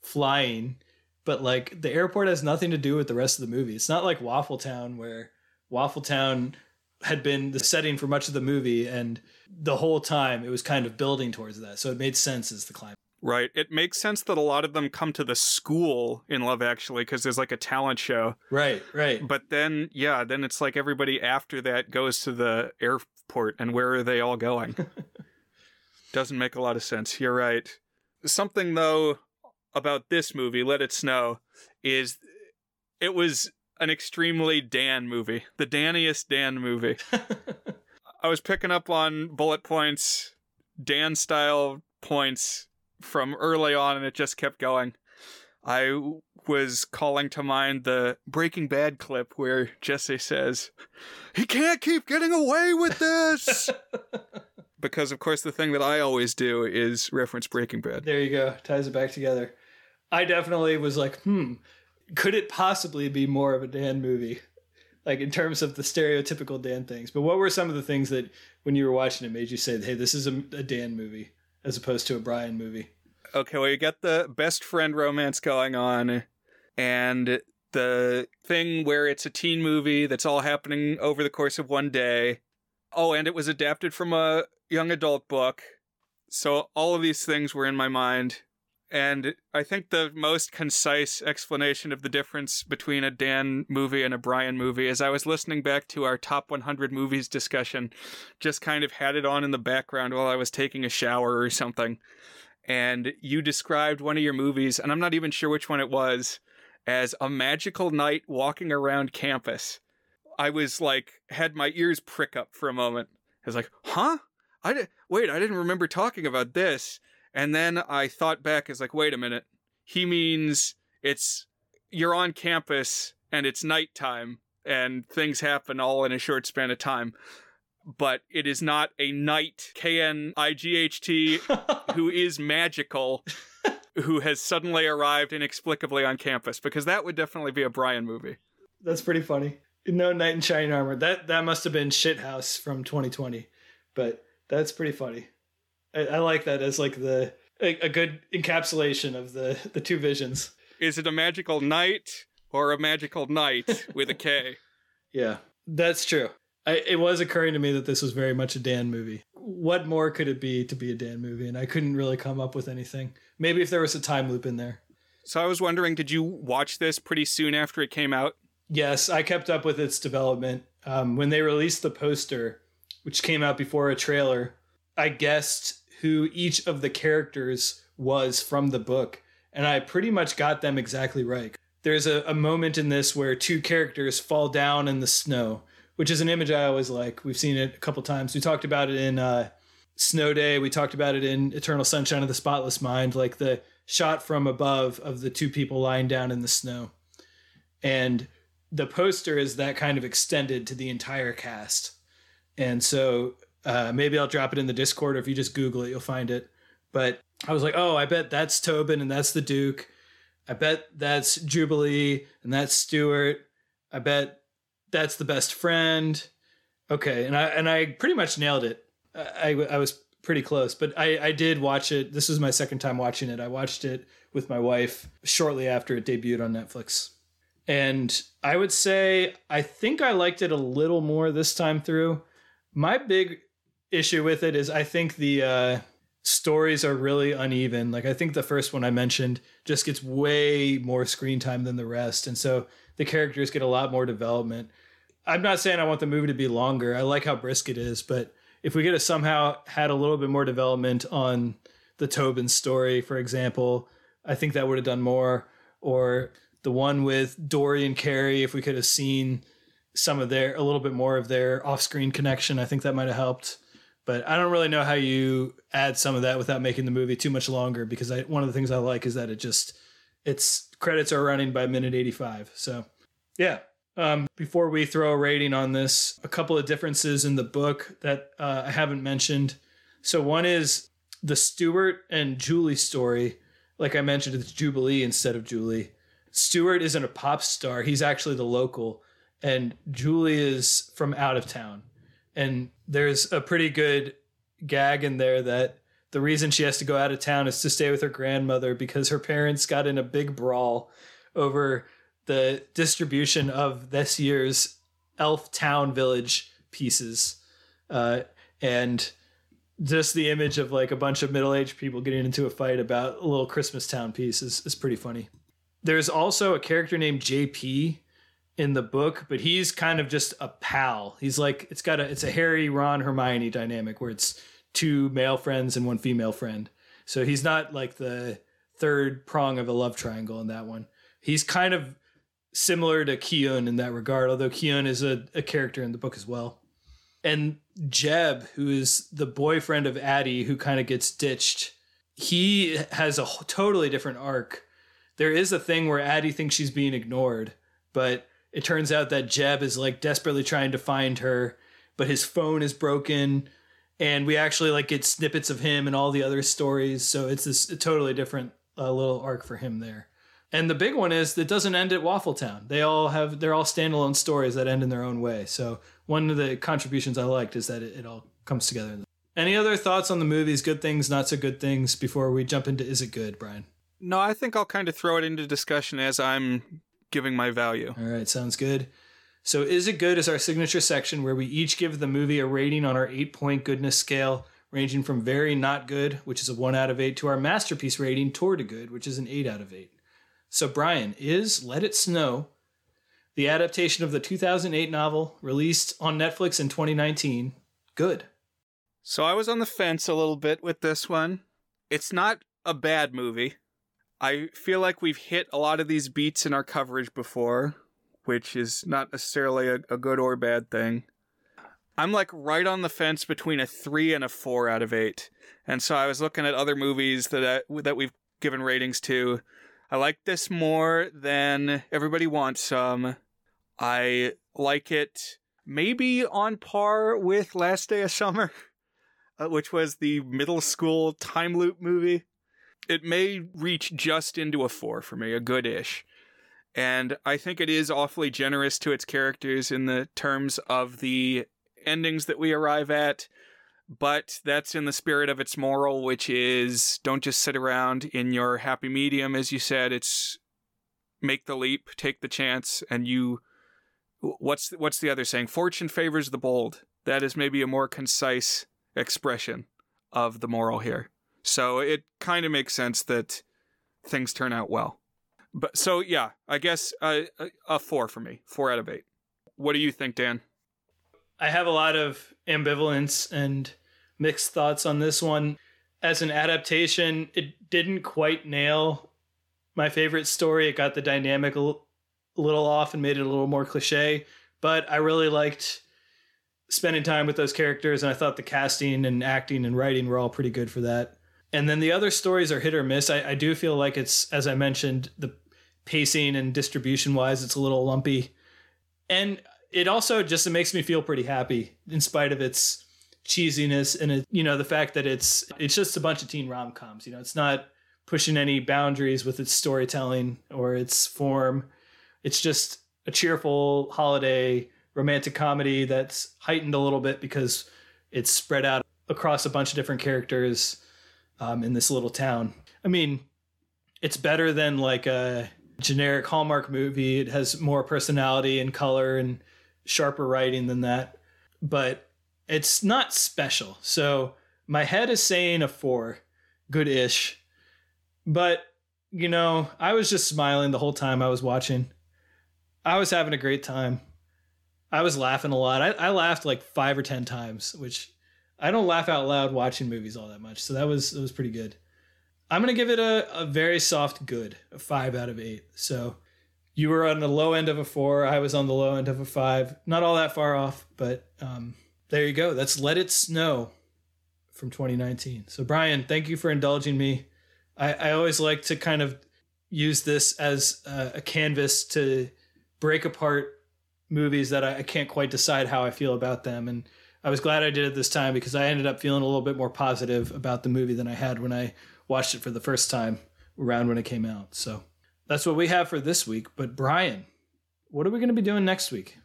[SPEAKER 1] flying, but like the airport has nothing to do with the rest of the movie. It's not like Waffle Town where Waffle Town had been the setting for much of the movie, and the whole time it was kind of building towards that. So it made sense as the climax.
[SPEAKER 2] Right. It makes sense that a lot of them come to the school in Love Actually because there's like a talent show.
[SPEAKER 1] Right, right.
[SPEAKER 2] But then, yeah, then it's like everybody after that goes to the airport, and where are they all going? Doesn't make a lot of sense. You're right. Something, though, about this movie, Let It Snow, is it was an extremely Dan movie, the Daniest Dan movie. I was picking up on bullet points, Dan style points from early on, and it just kept going. I was calling to mind the Breaking Bad clip where Jesse says, He can't keep getting away with this! because, of course, the thing that I always do is reference Breaking Bad.
[SPEAKER 1] there you go. Ties it back together. I definitely was like, hmm, could it possibly be more of a Dan movie? Like in terms of the stereotypical Dan things. But what were some of the things that when you were watching it made you say, hey, this is a, a Dan movie as opposed to a Brian movie?
[SPEAKER 2] Okay, well, you get the best friend romance going on, and the thing where it's a teen movie that's all happening over the course of one day. Oh, and it was adapted from a young adult book. So all of these things were in my mind. And I think the most concise explanation of the difference between a Dan movie and a Brian movie is I was listening back to our top 100 movies discussion, just kind of had it on in the background while I was taking a shower or something and you described one of your movies, and I'm not even sure which one it was, as a magical night walking around campus. I was like, had my ears prick up for a moment. I was like, huh? I did, wait, I didn't remember talking about this. And then I thought back, as like, wait a minute. He means it's you're on campus and it's nighttime and things happen all in a short span of time but it is not a knight, K N I G H T, who is magical, who has suddenly arrived inexplicably on campus, because that would definitely be a Brian movie.
[SPEAKER 1] That's pretty funny. No knight in shining armor. That that must have been Shithouse from 2020, but that's pretty funny. I, I like that as like the a, a good encapsulation of the the two visions.
[SPEAKER 2] Is it a magical knight or a magical knight with a K?
[SPEAKER 1] Yeah, that's true. I, it was occurring to me that this was very much a Dan movie. What more could it be to be a Dan movie? And I couldn't really come up with anything. Maybe if there was a time loop in there.
[SPEAKER 2] So I was wondering, did you watch this pretty soon after it came out?
[SPEAKER 1] Yes, I kept up with its development. Um, when they released the poster, which came out before a trailer, I guessed who each of the characters was from the book, and I pretty much got them exactly right. There's a, a moment in this where two characters fall down in the snow, which is an image I always like. We've seen it a couple times. We talked about it in uh, Snow Day. We talked about it in Eternal Sunshine of the Spotless Mind, like the shot from above of the two people lying down in the snow. And the poster is that kind of extended to the entire cast. And so uh, maybe I'll drop it in the Discord, or if you just Google it, you'll find it. But I was like, oh, I bet that's Tobin and that's the Duke. I bet that's Jubilee and that's Stuart. I bet that's the best friend. Okay, and I and I pretty much nailed it. I I was pretty close, but I I did watch it. This was my second time watching it. I watched it with my wife shortly after it debuted on Netflix. And I would say I think I liked it a little more this time through. My big issue with it is I think the uh, stories are really uneven. Like I think the first one I mentioned just gets way more screen time than the rest, and so the characters get a lot more development. I'm not saying I want the movie to be longer. I like how brisk it is, but if we could have somehow had a little bit more development on the Tobin story, for example, I think that would have done more. Or the one with Dory and Carrie, if we could have seen some of their a little bit more of their off-screen connection, I think that might have helped. But I don't really know how you add some of that without making the movie too much longer because I, one of the things I like is that it just its credits are running by minute 85. So, yeah, um, before we throw a rating on this, a couple of differences in the book that uh, I haven't mentioned. So one is the Stuart and Julie story. Like I mentioned, it's Jubilee instead of Julie. Stuart isn't a pop star; he's actually the local, and Julie is from out of town. And there's a pretty good gag in there that the reason she has to go out of town is to stay with her grandmother because her parents got in a big brawl over the distribution of this year's Elf Town Village pieces, uh, and just the image of like a bunch of middle-aged people getting into a fight about a little Christmas Town piece is, is pretty funny. There's also a character named JP in the book, but he's kind of just a pal. He's like it's got a it's a Harry, Ron, Hermione dynamic where it's two male friends and one female friend. So he's not like the third prong of a love triangle in that one He's kind of similar to Keon in that regard, although Keon is a, a character in the book as well. And Jeb, who is the boyfriend of Addie, who kind of gets ditched, he has a totally different arc. There is a thing where Addie thinks she's being ignored, but it turns out that Jeb is like desperately trying to find her, but his phone is broken. And we actually like get snippets of him and all the other stories. So it's this totally different uh, little arc for him there. And the big one is that doesn't end at Waffle Town. They all have they're all standalone stories that end in their own way. So one of the contributions I liked is that it, it all comes together. Any other thoughts on the movies? Good things, not so good things. Before we jump into is it good, Brian?
[SPEAKER 2] No, I think I'll kind of throw it into discussion as I'm giving my value.
[SPEAKER 1] All right, sounds good. So, is it good is our signature section where we each give the movie a rating on our eight point goodness scale, ranging from very not good, which is a one out of eight, to our masterpiece rating toward a good, which is an eight out of eight. So, Brian, is Let It Snow, the adaptation of the 2008 novel released on Netflix in 2019, good?
[SPEAKER 2] So, I was on the fence a little bit with this one. It's not a bad movie. I feel like we've hit a lot of these beats in our coverage before, which is not necessarily a, a good or bad thing. I'm like right on the fence between a three and a four out of eight, and so I was looking at other movies that I, that we've given ratings to, I like this more than Everybody Wants Some. I like it maybe on par with Last Day of Summer, uh, which was the middle school time loop movie. It may reach just into a four for me, a good ish. And I think it is awfully generous to its characters in the terms of the endings that we arrive at but that's in the spirit of its moral, which is don't just sit around in your happy medium, as you said. It's make the leap, take the chance, and you. What's what's the other saying? Fortune favors the bold. That is maybe a more concise expression of the moral here. So it kind of makes sense that things turn out well. But so yeah, I guess a, a four for me, four out of eight. What do you think, Dan?
[SPEAKER 1] I have a lot of ambivalence and mixed thoughts on this one. As an adaptation, it didn't quite nail my favorite story. It got the dynamic a little off and made it a little more cliche, but I really liked spending time with those characters and I thought the casting and acting and writing were all pretty good for that. And then the other stories are hit or miss. I, I do feel like it's, as I mentioned, the pacing and distribution wise, it's a little lumpy. And it also just it makes me feel pretty happy in spite of its cheesiness and it, you know the fact that it's it's just a bunch of teen rom-coms you know it's not pushing any boundaries with its storytelling or its form it's just a cheerful holiday romantic comedy that's heightened a little bit because it's spread out across a bunch of different characters um, in this little town i mean it's better than like a generic hallmark movie it has more personality and color and sharper writing than that, but it's not special. So my head is saying a four, good ish. But, you know, I was just smiling the whole time I was watching. I was having a great time. I was laughing a lot. I, I laughed like five or 10 times, which I don't laugh out loud watching movies all that much. So that was, that was pretty good. I'm to give it a, a very soft good, a five out of eight. So you were on the low end of a four. I was on the low end of a five. Not all that far off, but um, there you go. That's Let It Snow from 2019. So, Brian, thank you for indulging me. I, I always like to kind of use this as a, a canvas to break apart movies that I, I can't quite decide how I feel about them. And I was glad I did it this time because I ended up feeling a little bit more positive about the movie than I had when I watched it for the first time around when it came out. So that's what we have for this week. But Brian, what are we going to be doing next week?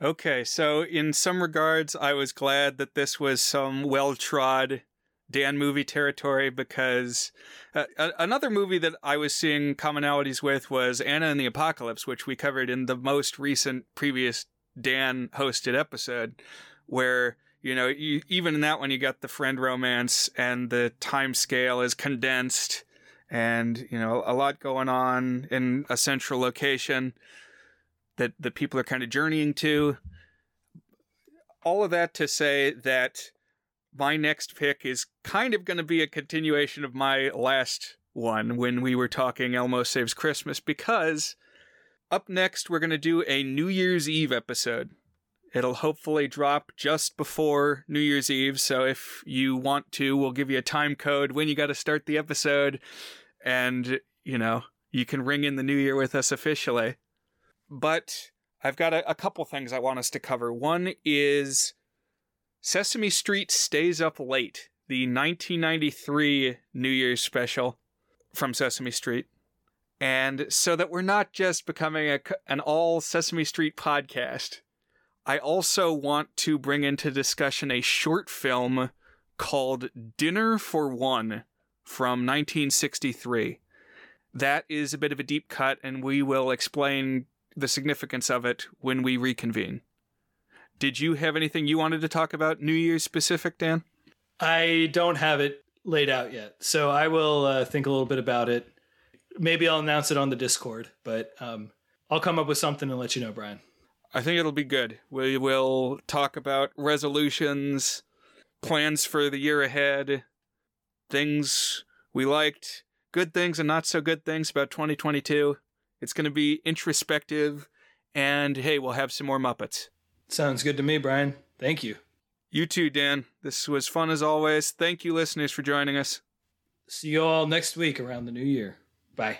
[SPEAKER 2] Okay, so in some regards, I was glad that this was some well trod Dan movie territory because uh, another movie that I was seeing commonalities with was Anna and the Apocalypse, which we covered in the most recent previous Dan hosted episode, where you know you, even in that one you got the friend romance and the time scale is condensed and you know a lot going on in a central location that the people are kind of journeying to all of that to say that my next pick is kind of going to be a continuation of my last one when we were talking Elmo Saves Christmas because up next we're going to do a New Year's Eve episode. It'll hopefully drop just before New Year's Eve, so if you want to, we'll give you a time code when you got to start the episode and, you know, you can ring in the new year with us officially. But I've got a, a couple things I want us to cover. One is Sesame Street Stays Up Late, the 1993 New Year's special from Sesame Street. And so that we're not just becoming a, an all Sesame Street podcast, I also want to bring into discussion a short film called Dinner for One from 1963. That is a bit of a deep cut, and we will explain the significance of it when we reconvene. Did you have anything you wanted to talk about New Year's specific, Dan?
[SPEAKER 1] I don't have it laid out yet, so I will uh, think a little bit about it. Maybe I'll announce it on the Discord, but um, I'll come up with something and let you know, Brian.
[SPEAKER 2] I think it'll be good. We will talk about resolutions, plans for the year ahead, things we liked, good things and not so good things about 2022. It's going to be introspective, and hey, we'll have some more Muppets.
[SPEAKER 1] Sounds good to me, Brian. Thank you.
[SPEAKER 2] You too, Dan. This was fun as always. Thank you, listeners, for joining us.
[SPEAKER 1] See you all next week around the new year. Bye.